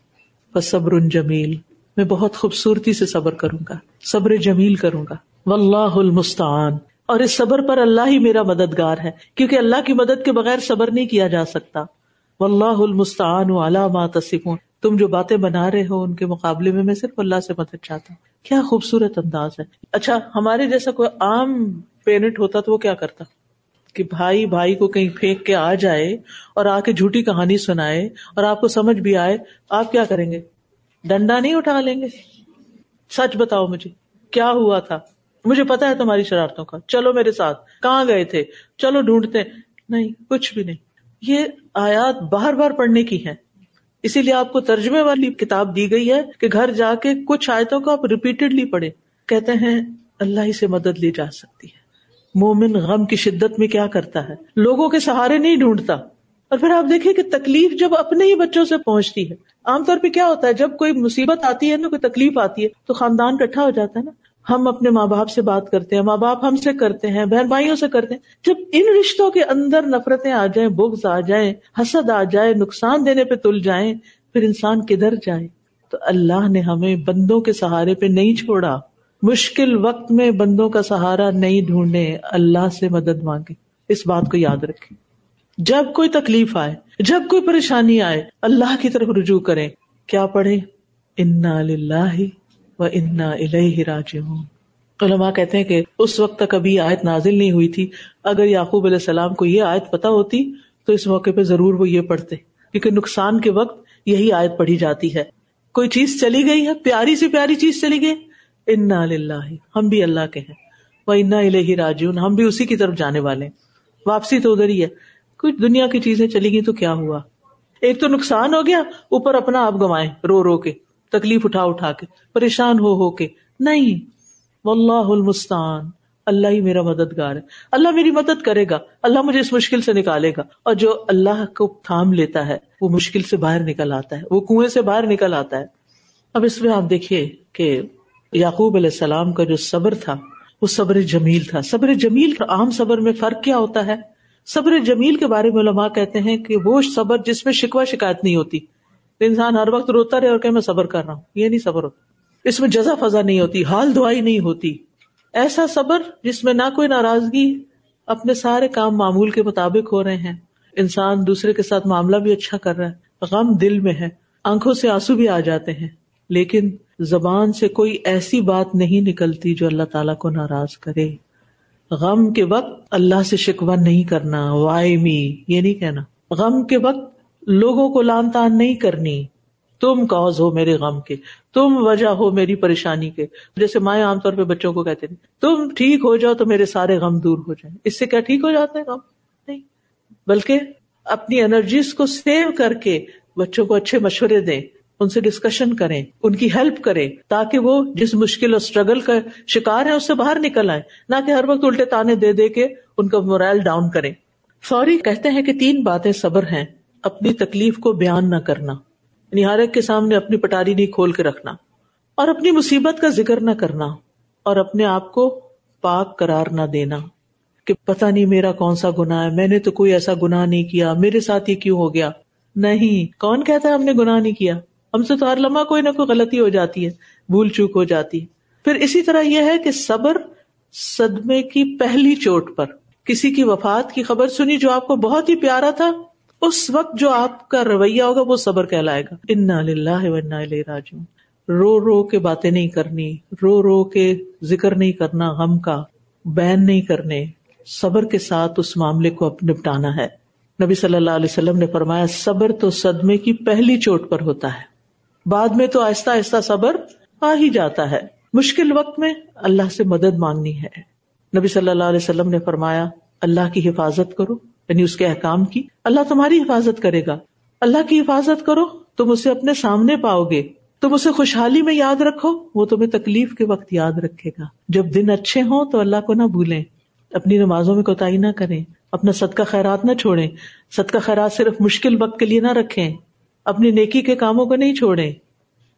بس صبر جمیل میں بہت خوبصورتی سے صبر کروں گا، صبر جمیل کروں گا۔ واللہ المستعان۔ اور اس صبر پر اللہ ہی میرا مددگار ہے، کیونکہ اللہ کی مدد کے بغیر صبر نہیں کیا جا سکتا۔ واللہ المستعان علی ما تصفون۔ تم جو باتیں بنا رہے ہو، ان کے مقابلے میں میں صرف اللہ سے مدد چاہتا ہوں۔ کیا خوبصورت انداز ہے۔ اچھا ہمارے جیسا کوئی عام پیرنٹ ہوتا تو وہ کیا کرتا؟ کہ بھائی بھائی کو کہیں پھینک کے آ جائے اور آ کے جھوٹی کہانی سنائے اور آپ کو سمجھ بھی آئے، آپ کیا کریں گے؟ ڈنڈا نہیں اٹھا لیں گے؟ سچ بتاؤ مجھے، کیا ہوا تھا؟ مجھے پتا ہے تمہاری شرارتوں کا۔ چلو میرے ساتھ، کہاں گئے تھے؟ چلو ڈھونڈتے نہیں، کچھ بھی نہیں۔ یہ آیات بار بار پڑھنے کی ہے اسی لیے آپ کو ترجمے والی کتاب دی گئی ہے کہ گھر جا کے کچھ آیتوں کو آپ ریپیٹڈلی پڑھے کہتے ہیں، اللہ ہی سے مدد لی جا سکتی ہے۔ مومن غم کی شدت میں کیا کرتا ہے؟ لوگوں کے سہارے نہیں ڈھونڈتا۔ اور پھر آپ دیکھیں کہ تکلیف جب اپنے ہی بچوں سے پہنچتی ہے، عام طور پہ کیا ہوتا ہے، جب کوئی مصیبت آتی ہے نا، کوئی تکلیف آتی ہے، تو خاندان کٹھا ہو جاتا ہے نا۔ ہم اپنے ماں باپ سے بات کرتے ہیں، ماں باپ ہم سے کرتے ہیں، بہن بھائیوں سے کرتے ہیں۔ جب ان رشتوں کے اندر نفرتیں آ جائیں، بغض آ جائیں، حسد آ جائے، نقصان دینے پہ تل جائیں، پھر انسان کدھر جائے تو اللہ نے ہمیں بندوں کے سہارے پہ نہیں چھوڑا۔ مشکل وقت میں بندوں کا سہارا نہیں ڈھونڈے، اللہ سے مدد مانگے۔ اس بات کو یاد رکھے جب کوئی تکلیف آئے، جب کوئی پریشانی آئے، اللہ کی طرف رجوع کرے کیا پڑھے انا و انا راج علماء کہتے ہیں کہ اس وقت تک ابھی آیت نازل نہیں ہوئی تھی۔ اگر یعقوب علیہ السلام کو یہ آیت پتا ہوتی، تو اس موقع پہ ضرور وہ یہ پڑھتے۔ کیونکہ نقصان کے وقت یہی آیت پڑھی جاتی ہے۔ کوئی چیز چلی گئی ہے، پیاری سے پیاری چیز چلی گئی۔ انا اللہ ہم بھی اللہ کے ہیں۔ وہ انا الہ راجون ہم بھی اسی کی طرف جانے والے واپسی تو ادھر ہی ہے۔ کچھ دنیا کی چیزیں چلی گئی تو کیا ہوا؟ ایک تو نقصان ہو گیا، اوپر اپنا آپ گوائے رو رو کے، تکلیف اٹھا اٹھا کے، پریشان ہو ہو کے۔ نہیں، واللہ المستان اللہ ہی میرا مددگار ہے۔ اللہ میری مدد کرے گا، اللہ مجھے اس مشکل سے نکالے گا۔ اور جو اللہ کو تھام لیتا ہے، وہ مشکل سے باہر نکل آتا ہے، وہ کنویں سے باہر نکل آتا ہے۔ اب اس میں آپ دیکھیے کہ یعقوب علیہ السلام کا جو صبر تھا، وہ صبر جمیل تھا۔ صبر جمیل عام صبر میں فرق کیا ہوتا ہے؟ صبر جمیل کے بارے میں علماء کہتے ہیں کہ وہ صبر جس میں شکوا شکایت نہیں ہوتی۔ انسان ہر وقت روتا رہے اور کہ میں صبر کر رہا ہوں۔ یہ نہیں صبر ہوتا۔ اس میں جزا فضا نہیں ہوتی، حال دعائی نہیں ہوتی۔ ایسا صبر جس میں نہ کوئی ناراضگی، اپنے سارے کام معمول کے مطابق ہو رہے ہیں۔ انسان دوسرے کے ساتھ معاملہ بھی اچھا کر رہا ہے، غم دل میں ہے، آنکھوں سے آنسو بھی آ جاتے ہیں۔ لیکن زبان سے کوئی ایسی بات نہیں نکلتی جو اللہ تعالیٰ کو ناراض کرے۔ غم کے وقت اللہ سے شکوا نہیں کرنا وائی می یہ نہیں کہنا۔ غم کے وقت لوگوں کو لان تان نہیں کرنی۔ تم کاز ہو میرے غم کے، تم وجہ ہو میری پریشانی کے۔ جیسے مائیں عام طور پہ بچوں کو کہتے ہیں، تم ٹھیک ہو جاؤ تو میرے سارے غم دور ہو جائیں۔ اس سے کیا ٹھیک ہو جاتے ہیں غم؟ نہیں۔ بلکہ اپنی انرجیز کو سیو کر کے بچوں کو اچھے مشورے دیں۔ ان سے ڈسکشن کریں، ان کی ہیلپ کریں، تاکہ وہ جس مشکل اور اسٹرگل کا شکار ہے اس سے باہر نکل آئے نہ کہ ہر وقت الٹے تانے دے دے کے ان کا مورائل ڈاؤن کریں۔ فوری کہتے ہیں کہ تین باتیں صبر ہیں، اپنی تکلیف کو بیان نہ کرنا۔ یعنی ہر ایک کے سامنے اپنی پٹاری نہیں کھول کے رکھنا۔ اور اپنی مصیبت کا ذکر نہ کرنا۔ اور اپنے آپ کو پاک قرار نہ دینا۔ کہ پتا نہیں میرا کون سا گنا ہے، میں نے تو کوئی ایسا گنا نہیں کیا، میرے ساتھ یہ کیوں ہو گیا؟ نہیں، کون کہتا ہے ہم نے گناہ نہیں کیا؟ ہم سے تو ہر لمحہ کوئی نہ کوئی غلطی ہو جاتی ہے، بھول چوک ہو جاتی ہے۔ پھر اسی طرح یہ ہے کہ صبر صدمے کی پہلی چوٹ پر۔ کسی کی وفات کی خبر سنی جو آپ کو بہت ہی پیارا تھا، اس وقت جو آپ کا رویہ ہوگا وہ صبر کہلائے گا۔ انا و انا راجوں رو رو کے باتیں نہیں کرنی، رو رو کے ذکر نہیں کرنا، غم کا بین نہیں کرنے۔ صبر کے ساتھ اس معاملے کو نپٹانا ہے۔ نبی صلی اللہ علیہ وسلم نے فرمایا، صبر تو صدمے کی پہلی چوٹ پر ہوتا ہے۔ بعد میں تو آہستہ آہستہ صبر آ ہی جاتا ہے۔ مشکل وقت میں اللہ سے مدد مانگنی ہے۔ نبی صلی اللہ علیہ وسلم نے فرمایا، اللہ کی حفاظت کرو یعنی اس کے احکام کی۔ اللہ تمہاری حفاظت کرے گا۔ اللہ کی حفاظت کرو، تم اسے اپنے سامنے پاؤ گے۔ تم اسے خوشحالی میں یاد رکھو، وہ تمہیں تکلیف کے وقت یاد رکھے گا۔ جب دن اچھے ہوں تو اللہ کو نہ بھولیں۔ اپنی نمازوں میں کوتا نہ کریں۔ اپنا صدقہ خیرات نہ چھوڑیں۔ صدقہ خیرات صرف مشکل وقت کے لیے نہ رکھیں۔ اپنی نیکی کے کاموں کو نہیں چھوڑیں۔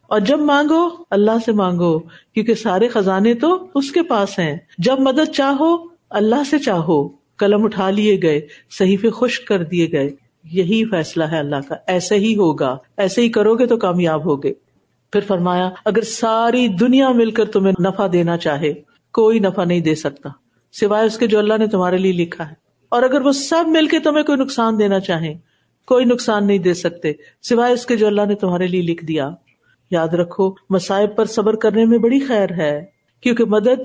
اور جب مانگو، اللہ سے مانگو، کیونکہ سارے خزانے تو اس کے پاس ہیں۔ جب مدد چاہو، اللہ سے چاہو۔ قلم اٹھا لیے گئے صحیح خشک کر دیے گئے۔ یہی فیصلہ ہے اللہ کا۔ ایسے ہی ہوگا۔ ایسے ہی کرو گے تو کامیاب ہوگے۔ پھر فرمایا، اگر ساری دنیا مل کر تمہیں نفع دینا چاہے، کوئی نفع نہیں دے سکتا۔ سوائے اس کے جو اللہ نے تمہارے لیے لکھا ہے۔ اور اگر وہ سب مل کے تمہیں کوئی نقصان دینا چاہے کوئی نقصان نہیں دے سکتے۔ سوائے اس کے جو اللہ نے تمہارے لیے لکھ دیا۔ یاد رکھو مسائب پر صبر کرنے میں بڑی خیر ہے، کیونکہ مدد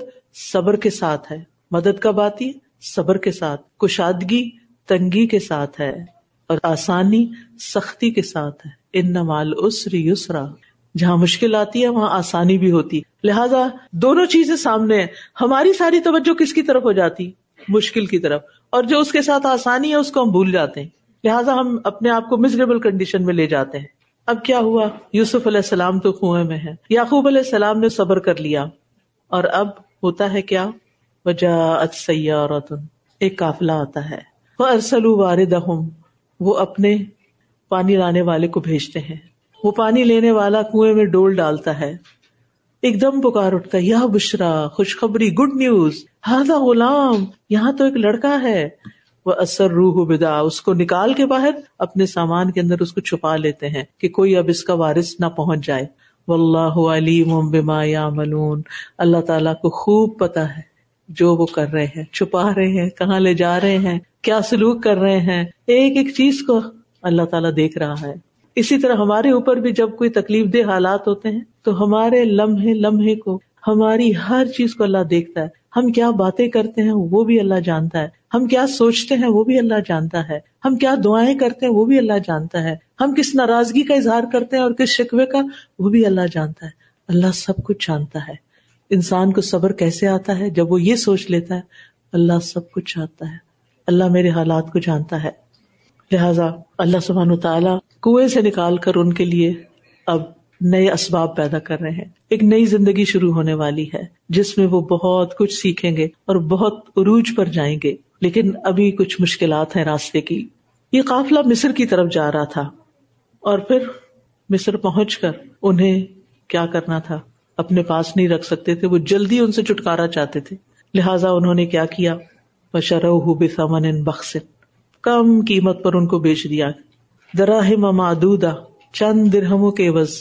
صبر کے ساتھ ہے۔ مدد کب آتی؟ صبر کے ساتھ، کشادگی، تنگی کے ساتھ ہے۔ اور آسانی، سختی کے ساتھ ہے۔ ان نمال اسری یسرا۔ جہاں مشکل آتی ہے، وہاں آسانی بھی ہوتی۔ لہٰذا دونوں چیزیں سامنے ہیں۔ ہماری ساری توجہ کس کی طرف ہو جاتی؟ مشکل کی طرف۔ اور جو اس کے ساتھ آسانی ہے، اس کو ہم بھول جاتے ہیں۔ لہٰذا ہم اپنے آپ کو مزریبل کنڈیشن میں لے جاتے ہیں۔ اب کیا ہوا؟ یوسف علیہ السلام تو کنویں میں ہے یعقوب علیہ السلام نے صبر کر لیا۔ اور اب ہوتا ہے کیا؟ وجہ سیارتن۔ ایک کافلا آتا ہے۔ وہ ارسل وارد وہ اپنے پانی لانے والے کو بھیجتے ہیں۔ وہ پانی لینے والا کنویں میں ڈول ڈالتا ہے۔ ایک دم پکار اٹھتا ہے، یا بشرا، خوشخبری گڈ نیوز ہاضا غلام، یہاں تو ایک لڑکا ہے۔ وہ اثر روح بدا اس کو نکال کے باہر اپنے سامان کے اندر اس کو چھپا لیتے ہیں کہ کوئی اب اس کا وارث نہ پہنچ جائے۔ و اللہ علیم بما یا ملون اللہ تعالیٰ کو خوب پتا ہے جو وہ کر رہے ہیں، چھپا رہے ہیں، کہاں لے جا رہے ہیں، کیا سلوک کر رہے ہیں۔ ایک ایک چیز کو اللہ تعالیٰ دیکھ رہا ہے۔ اسی طرح ہمارے اوپر بھی جب کوئی تکلیف دہ حالات ہوتے ہیں تو ہمارے لمحے لمحے کو ہماری ہر چیز کو اللہ دیکھتا ہے۔ ہم کیا باتیں کرتے ہیں وہ بھی اللہ جانتا ہے۔ ہم کیا سوچتے ہیں وہ بھی اللہ جانتا ہے۔ ہم کیا دعائیں کرتے ہیں وہ بھی اللہ جانتا ہے۔ ہم کس ناراضگی کا اظہار کرتے ہیں اور کس شکوے کا وہ بھی اللہ جانتا ہے۔ اللہ سب کچھ جانتا ہے۔ انسان کو صبر کیسے آتا ہے؟ جب وہ یہ سوچ لیتا ہے، اللہ سب کچھ جانتا ہے۔ اللہ میرے حالات کو جانتا ہے۔ لہذا اللہ سبحان تعالیٰ کنویں سے نکال کر ان کے لیے اب نئے اسباب پیدا کر رہے ہیں۔ ایک نئی زندگی شروع ہونے والی ہے، جس میں وہ بہت کچھ سیکھیں گے اور بہت عروج پر جائیں گے، لیکن ابھی کچھ مشکلات ہیں راستے کی۔ یہ قافلہ مصر کی طرف جا رہا تھا، اور پھر مصر پہنچ کر انہیں کیا کرنا تھا؟ اپنے پاس نہیں رکھ سکتے تھے، وہ جلدی ان سے چھٹکارا چاہتے تھے۔ لہٰذا انہوں نے کیا کیا؟ بشرو بسمن بخش کم قیمت پر ان کو بیچ دیا۔ دراہ ممادودا چند درہموں کے عوض،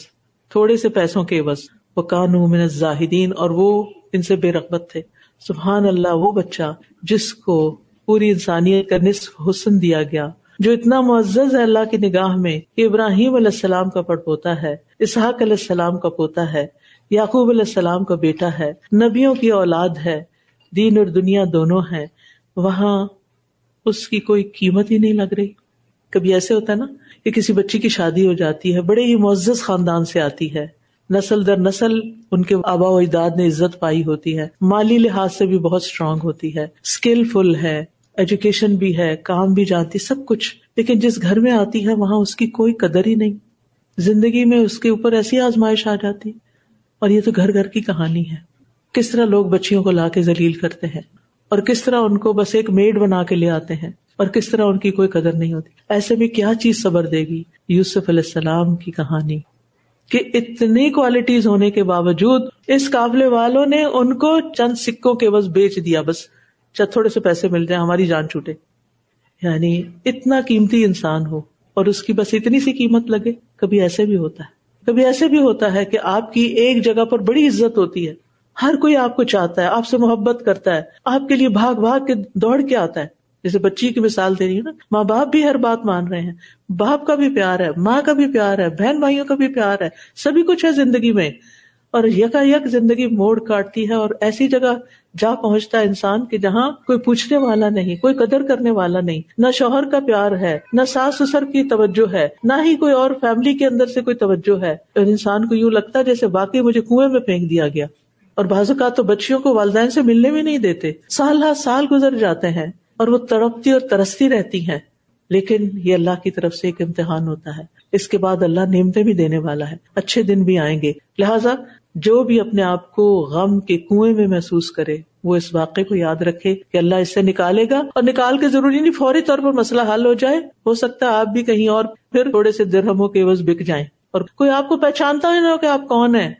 تھوڑے سے پیسوں کے عوض۔ وہ کانو من زاہدین اور وہ ان سے بے رغبت تھے۔ سبحان اللہ، وہ بچہ جس کو پوری انسانیت کا نصف حسن دیا گیا، جو اتنا معزز ہے اللہ کی نگاہ میں کہ ابراہیم علیہ السلام کا پڑ پوتا ہے، اسحاق علیہ السلام کا پوتا ہے، یعقوب علیہ السلام کا بیٹا ہے، نبیوں کی اولاد ہے، دین اور دنیا دونوں ہے وہاں اس کی کوئی قیمت ہی نہیں لگ رہی۔ کبھی ایسے ہوتا ہے نا کہ کسی بچی کی شادی ہو جاتی ہے، بڑے ہی معزز خاندان سے آتی ہے۔ نسل در نسل ان کے آبا و اجداد نے عزت پائی ہوتی ہے۔ مالی لحاظ سے بھی بہت اسٹرانگ ہوتی ہے۔ اسکل فل ہے ایجوکیشن بھی ہے، کام بھی جانتی، سب کچھ۔ لیکن جس گھر میں آتی ہے، وہاں اس کی کوئی قدر ہی نہیں۔ زندگی میں اس کے اوپر ایسی آزمائش آ جاتی۔ اور یہ تو گھر گھر کی کہانی ہے۔ کس طرح لوگ بچیوں کو لا کے ذلیل کرتے ہیں۔ اور کس طرح ان کو بس ایک میڈ بنا کے لے آتے ہیں۔ اور کس طرح ان کی کوئی قدر نہیں ہوتی۔ ایسے میں کیا چیز صبر دے گی؟ یوسف علیہ السلام کی کہانی۔ کہ اتنی کوالٹیز ہونے کے باوجود اس قابل والوں نے ان کو چند سکوں کے بس بیچ دیا، بس تھوڑے سے پیسے مل جائیں، ہماری جان چھوٹے۔ یعنی اتنا قیمتی انسان ہو اور اس کی بس اتنی سی قیمت لگے، کبھی ایسے بھی ہوتا ہے۔ کبھی ایسے بھی ہوتا ہے کہ آپ کی ایک جگہ پر بڑی عزت ہوتی ہے۔ ہر کوئی آپ کو چاہتا ہے، آپ سے محبت کرتا ہے، آپ کے لیے بھاگ بھاگ کے دوڑ کے آتا ہے۔ جیسے بچی کی مثال دے رہی ہوں نا، ماں باپ بھی ہر بات مان رہے ہیں۔ باپ کا بھی پیار ہے، ماں کا بھی پیار ہے، بہن بھائیوں کا بھی پیار ہے، سبھی کچھ ہے زندگی میں۔ اور یکا یک زندگی موڑ کاٹتی ہے اور ایسی جگہ جا پہنچتا ہے انسان کہ جہاں کوئی پوچھنے والا نہیں، کوئی قدر کرنے والا نہیں۔ نہ شوہر کا پیار ہے، نہ ساس سسر کی توجہ ہے، نہ ہی کوئی اور فیملی کے اندر سے کوئی توجہ ہے۔ اور انسان کو یوں لگتا ہے جیسے باقی مجھے کنویں میں پھینک دیا گیا۔ اور بعض اوقات تو بچیوں کو والدین سے ملنے بھی نہیں دیتے۔ سال ہر سال گزر جاتے ہیں۔ اور وہ تڑپتی اور ترستی رہتی ہیں۔ لیکن یہ اللہ کی طرف سے ایک امتحان ہوتا ہے۔ اس کے بعد اللہ نعمتیں بھی دینے والا ہے۔ اچھے دن بھی آئیں گے۔ لہٰذا جو بھی اپنے آپ کو غم کے کنویں میں محسوس کرے، وہ اس واقعے کو یاد رکھے کہ اللہ اس سے نکالے گا۔ اور نکال کے ضروری نہیں، فوری طور پر مسئلہ حل ہو جائے۔ ہو سکتا ہے آپ بھی کہیں اور پھر تھوڑے سے درہموں کے عوض بک جائیں۔ اور کوئی آپ کو پہچانتا ہی نہ ہو کہ آپ کون ہیں۔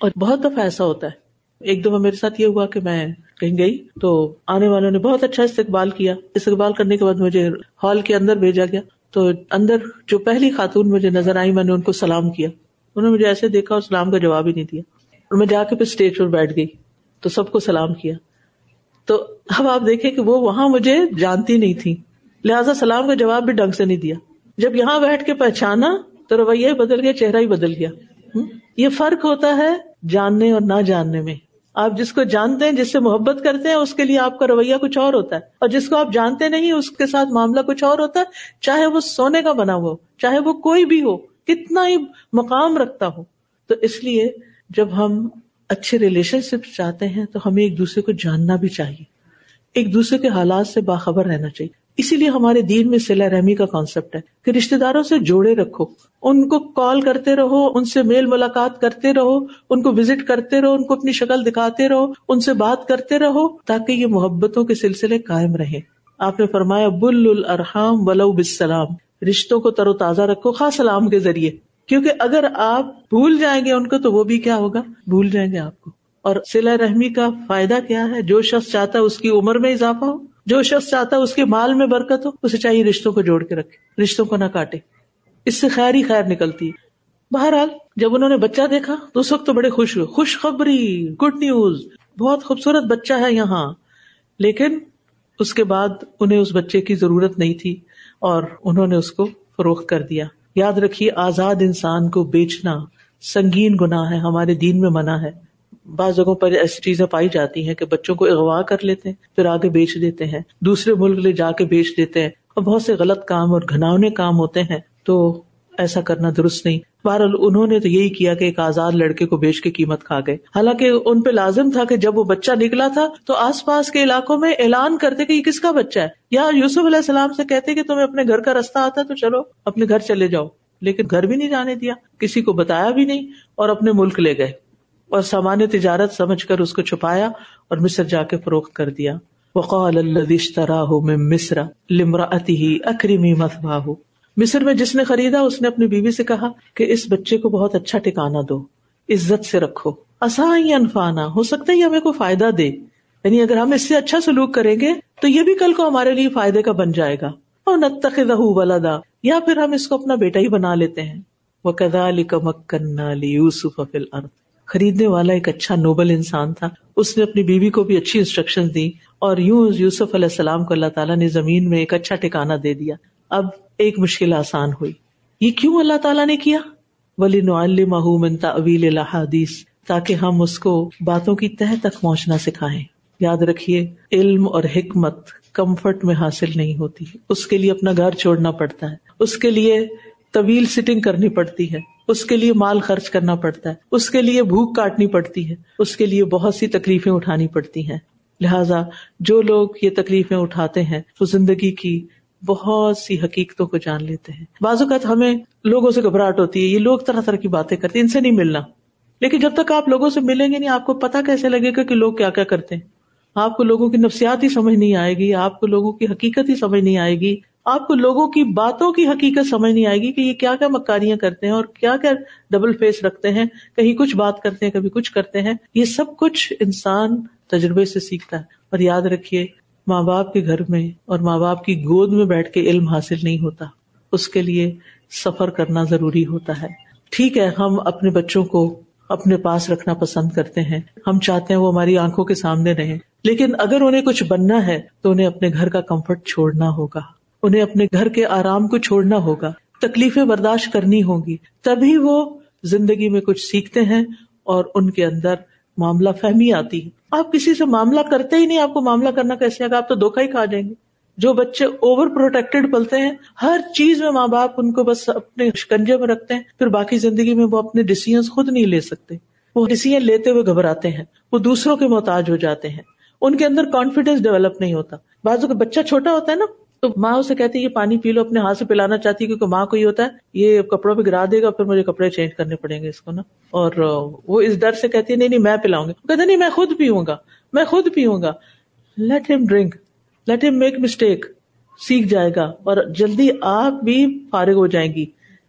اور بہت دفعہ ایسا ہوتا ہے۔ ایک دفعہ میرے ساتھ یہ ہوا کہ میں کہیں گئی تو آنے والوں نے بہت اچھا استقبال کیا۔ استقبال کرنے کے بعد مجھے ہال کے اندر بھیجا گیا۔ تو اندر جو پہلی خاتون مجھے نظر آئی، میں نے ان کو سلام کیا۔ انہوں نے مجھے ایسے دیکھا اور سلام کا جواب ہی نہیں دیا۔ اور میں جا کے پھر اسٹیج پر بیٹھ گئی تو سب کو سلام کیا۔ تو اب آپ دیکھیں کہ وہ وہاں مجھے جانتی نہیں تھی لہٰذا سلام کا جواب بھی ڈنگ سے نہیں دیا۔ جب یہاں بیٹھ کے پہچانا تو رویہ بدل گیا، چہرہ ہی بدل گیا۔ یہ فرق ہوتا ہے جاننے اور نہ جاننے میں۔ آپ جس کو جانتے ہیں، جس سے محبت کرتے ہیں، اس کے لیے آپ کا رویہ کچھ اور ہوتا ہے۔ اور جس کو آپ جانتے نہیں، اس کے ساتھ معاملہ کچھ اور ہوتا ہے۔ چاہے وہ سونے کا بنا ہو، چاہے وہ کوئی بھی ہو، کتنا ہی مقام رکھتا ہو۔ تو اس لیے جب ہم اچھے ریلیشن شپ چاہتے ہیں، تو ہمیں ایک دوسرے کو جاننا بھی چاہیے۔ ایک دوسرے کے حالات سے باخبر رہنا چاہیے۔ اسی لیے ہمارے دین میں سلا رحمی کا کانسیپٹ ہے کہ رشتے داروں سے جوڑے رکھو، ان کو کال کرتے رہو، ان سے میل ملاقات کرتے رہو، ان کو وزٹ کرتے رہو، ان کو اپنی شکل دکھاتے رہو، ان سے بات کرتے رہو تاکہ یہ محبتوں کے سلسلے قائم رہے آپ نے فرمایا، بل الرحام ولو بسلام رشتوں کو تر و تازہ رکھو، خاص سلام کے ذریعے۔ کیونکہ اگر آپ بھول جائیں گے ان کو تو وہ بھی کیا ہوگا؟ بھول جائیں گے آپ کو۔ اور سلا رحمی کا فائدہ کیا ہے؟ جو شخص چاہتا ہے اس کی عمر میں اضافہ ہو۔ جو شخص چاہتا ہے اس کے مال میں برکت ہو، اسے چاہیے رشتوں کو جوڑ کے رکھے، رشتوں کو نہ کاٹے۔ اس سے خیر ہی خیر نکلتی ہے۔ بہرحال، جب انہوں نے بچہ دیکھا، تو اس وقت تو بڑے خوش ہوئے۔ خوشخبری گڈ نیوز بہت خوبصورت بچہ ہے یہاں۔ لیکن اس کے بعد انہیں اس بچے کی ضرورت نہیں تھی اور انہوں نے اس کو فروخت کر دیا۔ یاد رکھیے، آزاد انسان کو بیچنا سنگین گنا ہے، ہمارے دین میں منع ہے۔ بعض جگہوں پر ایسی چیزیں پائی جاتی ہیں کہ بچوں کو اغوا کر لیتے ہیں، پھر آگے بیچ دیتے ہیں، دوسرے ملک لے جا کے بیچ دیتے ہیں۔ اور بہت سے غلط کام اور گھناؤنے کام ہوتے ہیں، تو ایسا کرنا درست نہیں۔ بہرحال انہوں نے تو یہی کیا کہ ایک آزاد لڑکے کو بیچ کے قیمت کھا گئے۔ حالانکہ ان پہ لازم تھا کہ جب وہ بچہ نکلا تھا، تو آس پاس کے علاقوں میں اعلان کرتے کہ یہ کس کا بچہ ہے۔ یا یوسف علیہ السلام سے کہتے کہ تمہیں اپنے گھر کا رستہ آتا ہے تو چلو اپنے گھر چلے جاؤ۔ لیکن گھر بھی نہیں جانے دیا، کسی کو بتایا بھی نہیں اور اپنے ملک لے گئے۔ اور سامان تجارت سمجھ کر اس کو چھپایا اور مصر جا کے فروخت کر دیا۔ وقال میں مصر لمرا ہی اکریمی مصر میں جس نے خریدا، اس نے اپنی بیوی سے کہا کہ اس بچے کو بہت اچھا ٹھکانا دو، عزت سے رکھو۔ ہی انفانا، ہو سکتا ہے یہ ہمیں کوئی فائدہ دے۔ یعنی اگر ہم اس سے اچھا سلوک کریں گے تو یہ بھی کل کو ہمارے لیے فائدے کا بن جائے گا۔ اور نتخذہ ولدا، یا پھر ہم اس کو اپنا بیٹا ہی بنا لیتے ہیں۔ وہ کدا علی کا مکن خریدنے والا ایک اچھا نوبل انسان تھا۔ اس نے اپنی بیوی کو بھی اچھی انسٹرکشن دی اور یوں یوسف علیہ السلام کو اللہ تعالیٰ نے زمین میں ایک اچھا ٹھکانا دے دیا۔ اب ایک مشکل آسان ہوئی۔ یہ کیوں اللہ تعالیٰ نے کیا؟ ولی اویل الحادیث تاکہ ہم اس کو باتوں کی تہ تک پہنچنا سکھائیں۔ یاد رکھیے، علم اور حکمت کمفرٹ میں حاصل نہیں ہوتی۔ اس کے لیے اپنا گھر چھوڑنا پڑتا ہے۔ اس کے لیے طویل سٹنگ کرنی پڑتی ہے۔ اس کے لیے مال خرچ کرنا پڑتا ہے۔ اس کے لیے بھوک کاٹنی پڑتی ہے۔ اس کے لیے بہت سی تکلیفیں اٹھانی پڑتی ہیں۔ لہذا جو لوگ یہ تکلیفیں اٹھاتے ہیں، وہ زندگی کی بہت سی حقیقتوں کو جان لیتے ہیں۔ بعض اوقات ہمیں لوگوں سے گھبراہٹ ہوتی ہے، یہ لوگ طرح طرح کی باتیں کرتے ہیں، ان سے نہیں ملنا۔ لیکن جب تک آپ لوگوں سے ملیں گے نہیں، آپ کو پتا کیسے لگے گا کہ لوگ کیا کیا کرتے ہیں۔ آپ کو لوگوں کی نفسیات ہی سمجھ نہیں آئے گی، آپ کو لوگوں کی حقیقت ہی سمجھ نہیں آئے گی۔ آپ کو لوگوں کی باتوں کی حقیقت سمجھ نہیں آئے گی کہ یہ کیا کیا مکاریاں کرتے ہیں اور کیا کیا ڈبل فیس رکھتے ہیں، کہیں کچھ بات کرتے ہیں، کبھی کچھ کرتے ہیں۔ یہ سب کچھ انسان تجربے سے سیکھتا ہے۔ اور یاد رکھیے، ماں باپ کے گھر میں اور ماں باپ کی گود میں بیٹھ کے علم حاصل نہیں ہوتا۔ اس کے لیے سفر کرنا ضروری ہوتا ہے۔ ٹھیک ہے، ہم اپنے بچوں کو اپنے پاس رکھنا پسند کرتے ہیں۔ ہم چاہتے ہیں وہ ہماری آنکھوں کے سامنے رہیں۔ لیکن اگر انہیں کچھ بننا ہے تو انہیں اپنے گھر کا کمفرٹ چھوڑنا ہوگا۔ انہیں اپنے گھر کے آرام کو چھوڑنا ہوگا، تکلیفیں برداشت کرنی ہوگی تبھی وہ زندگی میں کچھ سیکھتے ہیں اور ان کے اندر معاملہ فہمی آتی ہے۔ آپ کسی سے معاملہ کرتے ہی نہیں، آپ کو معاملہ کرنا کیسے آپ تو دھوکا ہی کھا جائیں گے۔ جو بچے اوور پروٹیکٹڈ پلتے ہیں، ہر چیز میں ماں باپ ان کو بس اپنے شکنجے میں رکھتے ہیں، پھر باقی زندگی میں وہ اپنے ڈیسیزن خود نہیں لے سکتے۔ وہ ڈیسیزن لیتے ہوئے گھبراتے ہیں، وہ دوسروں کے محتاج ہو جاتے ہیں۔ ان کے اندر کانفیڈینس ڈیولپ نہیں ہوتا۔ بازو کا بچہ چھوٹا ہوتا ہے نا تو ماں اسے کہتی ہے یہ پانی پی لو، اپنے ہاتھ سے پلانا چاہتی ہے کیونکہ ماں کو یہ ہوتا ہے، یہ کپڑوں پہ گرا دے گا، پھر مجھے کپڑے چینج کرنے پڑیں گے اس کو نا۔ اور وہ اس ڈر سے کہتی ہے، نہیں نہیں، میں پلاؤں گی۔ کہتے نہیں، میں خود پیوں گا، میں خود پیوں گا۔ لیٹ ہم ڈرنک لیٹ ہم میک مسٹیک سیکھ جائے گا اور جلدی آپ بھی فارغ ہو جائیں گی۔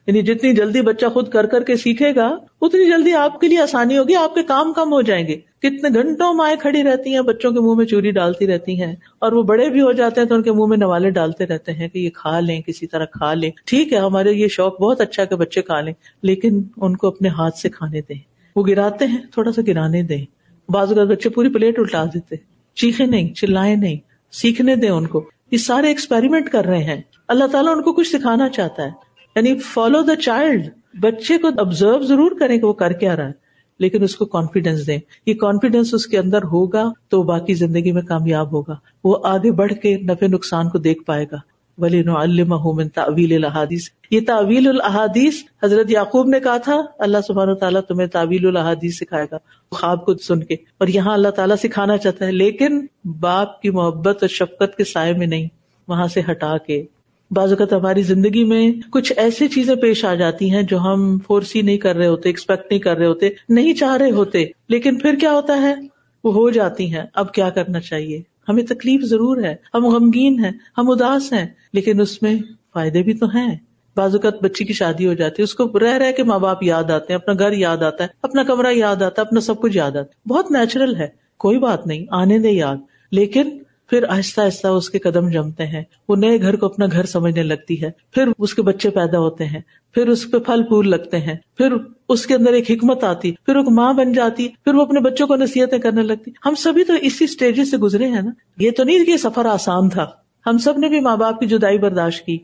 یعنی جتنی جلدی بچہ خود کر کر کے سیکھے گا، اتنی جلدی آپ کے لیے آسانی ہوگی، آپ کے کام کم ہو جائیں گے۔ کتنے گھنٹوں مائیں کھڑی رہتی ہیں، بچوں کے منہ میں چوری ڈالتی رہتی ہیں، اور وہ بڑے بھی ہو جاتے ہیں تو ان کے منہ میں نوالے ڈالتے رہتے ہیں کہ یہ کھا لیں، کسی طرح کھا لیں۔ ٹھیک ہے، ہمارے یہ شوق بہت اچھا کہ بچے کھا لیں، لیکن ان کو اپنے ہاتھ سے کھانے دیں۔ وہ گراتے ہیں، تھوڑا سا گرانے دیں۔ بعض اوقات بچے پوری پلیٹ الٹا دیتے، چیخے نہیں چلائے نہیں، سیکھنے دیں ان کو۔ یہ سارے ایکسپیریمنٹ کر رہے ہیں۔ اللہ تعالیٰ ان کو کچھ سکھانا چاہتا ہے۔ یعنی فالو دا چائلڈ بچے کو آبزرو ضرور کریں کہ وہ کر کے آ رہا ہے۔ لیکن اس کو کانفیڈینس دیں۔ یہ کانفیڈینس اس کے اندر ہوگا تو باقی زندگی میں کامیاب ہوگا۔ وہ آگے بڑھ کے نفے نقصان کو دیکھ پائے گا۔ ولی من تعویل الحادیث یہ تعویل الحادیث حضرت یعقوب نے کہا تھا، اللہ سبحان تعالیٰ تمہیں تعویل الحادیث سکھائے گا۔ خواب کو سن کے۔ اور یہاں اللہ تعالیٰ سکھانا چاہتا ہے، لیکن باپ کی محبت اور شفقت کے سائے میں نہیں، وہاں سے ہٹا کے۔ بعض اوقات ہماری زندگی میں کچھ ایسی چیزیں پیش آ جاتی ہیں جو ہم فورسی نہیں کر رہے ہوتے ایکسپیکٹ نہیں کر رہے ہوتے، نہیں چاہ رہے ہوتے، لیکن پھر کیا ہوتا ہے؟ وہ ہو جاتی ہیں۔ اب کیا کرنا چاہیے؟ ہمیں تکلیف ضرور ہے۔ ہم غمگین ہیں، ہم اداس ہیں، لیکن اس میں فائدے بھی تو ہیں۔ بعض اوقات بچی کی شادی ہو جاتی ہے، اس کو رہ رہ کے ماں باپ یاد آتے ہیں، اپنا گھر یاد آتا ہے، اپنا کمرہ یاد آتا ہے، اپنا سب کچھ یاد آتا ہے۔ بہت نیچرل ہے، کوئی بات نہیں، آنے دے یاد۔ لیکن پھر آہستہ آہستہ اس کے قدم جمتے ہیں۔ وہ نئے گھر کو اپنا گھر سمجھنے لگتی ہے۔ پھر اس کے بچے پیدا ہوتے ہیں۔ پھر اس پہ پھل پھول لگتے ہیں۔ پھر اس کے اندر ایک حکمت آتی۔ پھر وہ ماں بن جاتی۔ پھر وہ اپنے بچوں کو نصیحتیں کرنے لگتی۔ ہم سبھی تو اسی اسٹیج سے گزرے ہیں نا۔ یہ تو نہیں کہ سفر آسان تھا۔ ہم سب نے بھی ماں باپ کی جدائی برداشت کی،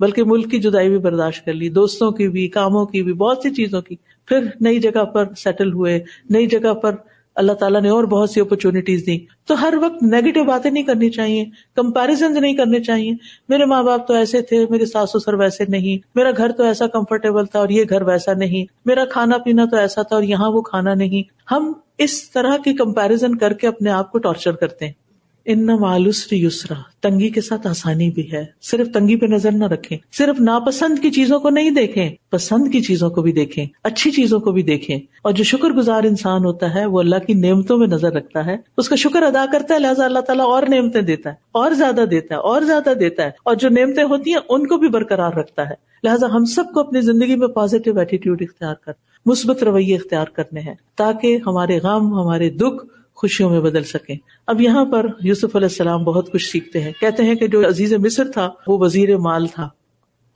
بلکہ ملک کی جدائی بھی برداشت کر لی۔ دوستوں کی بھی، کاموں کی بھی، بہت سی چیزوں کی۔ پھر نئی جگہ پر سیٹل ہوئے، نئی جگہ پر اللہ تعالیٰ نے اور بہت سی اپرچونیٹیز دی تو ہر وقت نیگیٹو باتیں نہیں کرنی چاہیے کمپیرزن نہیں کرنے چاہیے۔ میرے ماں باپ تو ایسے تھے، میرے ساس سسر ویسے نہیں، میرا گھر تو ایسا کمفرٹیبل تھا اور یہ گھر ویسا نہیں۔ میرا کھانا پینا تو ایسا تھا اور یہاں وہ کھانا نہیں۔ ہم اس طرح کی کمپیرزن کر کے اپنے آپ کو ٹارچر کرتے ہیں۔ ان مالوسر یسرا تنگی کے ساتھ آسانی بھی ہے۔ صرف تنگی پہ نظر نہ رکھے صرف ناپسند کی چیزوں کو نہیں دیکھیں، پسند کی چیزوں کو بھی دیکھیں، اچھی چیزوں کو بھی دیکھیں۔ اور جو شکر گزار انسان ہوتا ہے، وہ اللہ کی نعمتوں میں نظر رکھتا ہے۔ اس کا شکر ادا کرتا ہے، لہٰذا اللہ تعالیٰ اور نعمتیں دیتا ہے، اور زیادہ دیتا ہے، اور زیادہ دیتا ہے۔ اور جو نعمتیں ہوتی ہیں، ان کو بھی برقرار رکھتا ہے۔ لہٰذا ہم سب کو اپنی زندگی میں پازیٹو ایٹیٹیوڈ اختیار کر، مثبت رویے اختیار کرنے ہیں، تاکہ ہمارے غم، ہمارے دکھ خوشیوں میں بدل سکے اب یہاں پر یوسف علیہ السلام بہت کچھ سیکھتے ہیں۔ کہتے ہیں کہ جو عزیز مصر تھا، وہ وزیر مال تھا۔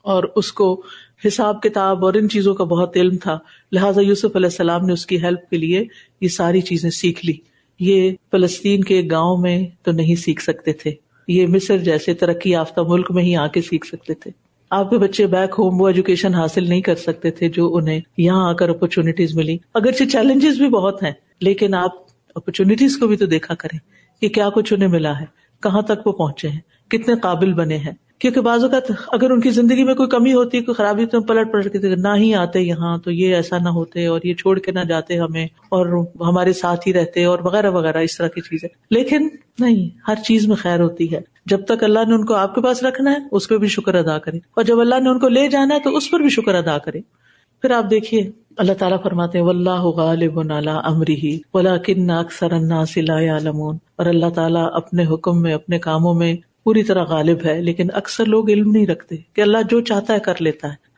اور اس کو حساب کتاب اور ان چیزوں کا بہت علم تھا۔ لہٰذا یوسف علیہ السلام نے اس کی ہیلپ کے لیے یہ ساری چیزیں سیکھ لی۔ یہ فلسطین کے گاؤں میں تو نہیں سیکھ سکتے تھے۔ یہ مصر جیسے ترقی یافتہ ملک میں ہی آ کے سیکھ سکتے تھے۔ آپ کے بچے بیک ہوم وہ ایجوکیشن حاصل نہیں کر سکتے تھے جو انہیں یہاں آ کر اپرچونیٹیز ملی۔ اگرچہ چیلنجز بھی بہت ہیں، لیکن آپ اپرچونیٹیز کو بھی تو دیکھا کریں کہ کیا کچھ انہیں ملا ہے، کہاں تک وہ پہنچے ہیں، کتنے قابل بنے ہیں۔ کیونکہ بعض اوقات اگر ان کی زندگی میں کوئی کمی ہوتی ہے کوئی خرابی تو پلٹ پلٹ کے نہ ہی آتے یہاں تو یہ ایسا نہ ہوتے اور یہ چھوڑ کے نہ جاتے ہمیں اور ہمارے ساتھ ہی رہتے اور وغیرہ وغیرہ، اس طرح کی چیزیں۔ لیکن نہیں، ہر چیز میں خیر ہوتی ہے۔ جب تک اللہ نے ان کو آپ کے پاس رکھنا ہے، اس پہ بھی شکر ادا کرے اور جب اللہ نے ان کو لے جانا ہے تو اس پر بھی شکر ادا کرے پھر آپ دیکھیے اللہ تعالیٰ فرماتے اللہ غالب امری اکثر الناس لا يعلمون اور اللہ تعالیٰ اپنے حکم میں، اپنے کاموں میں پوری طرح غالب ہے، لیکن اکثر لوگ علم نہیں رکھتے کہ اللہ جو چاہتا ہے کر لیتا ہے۔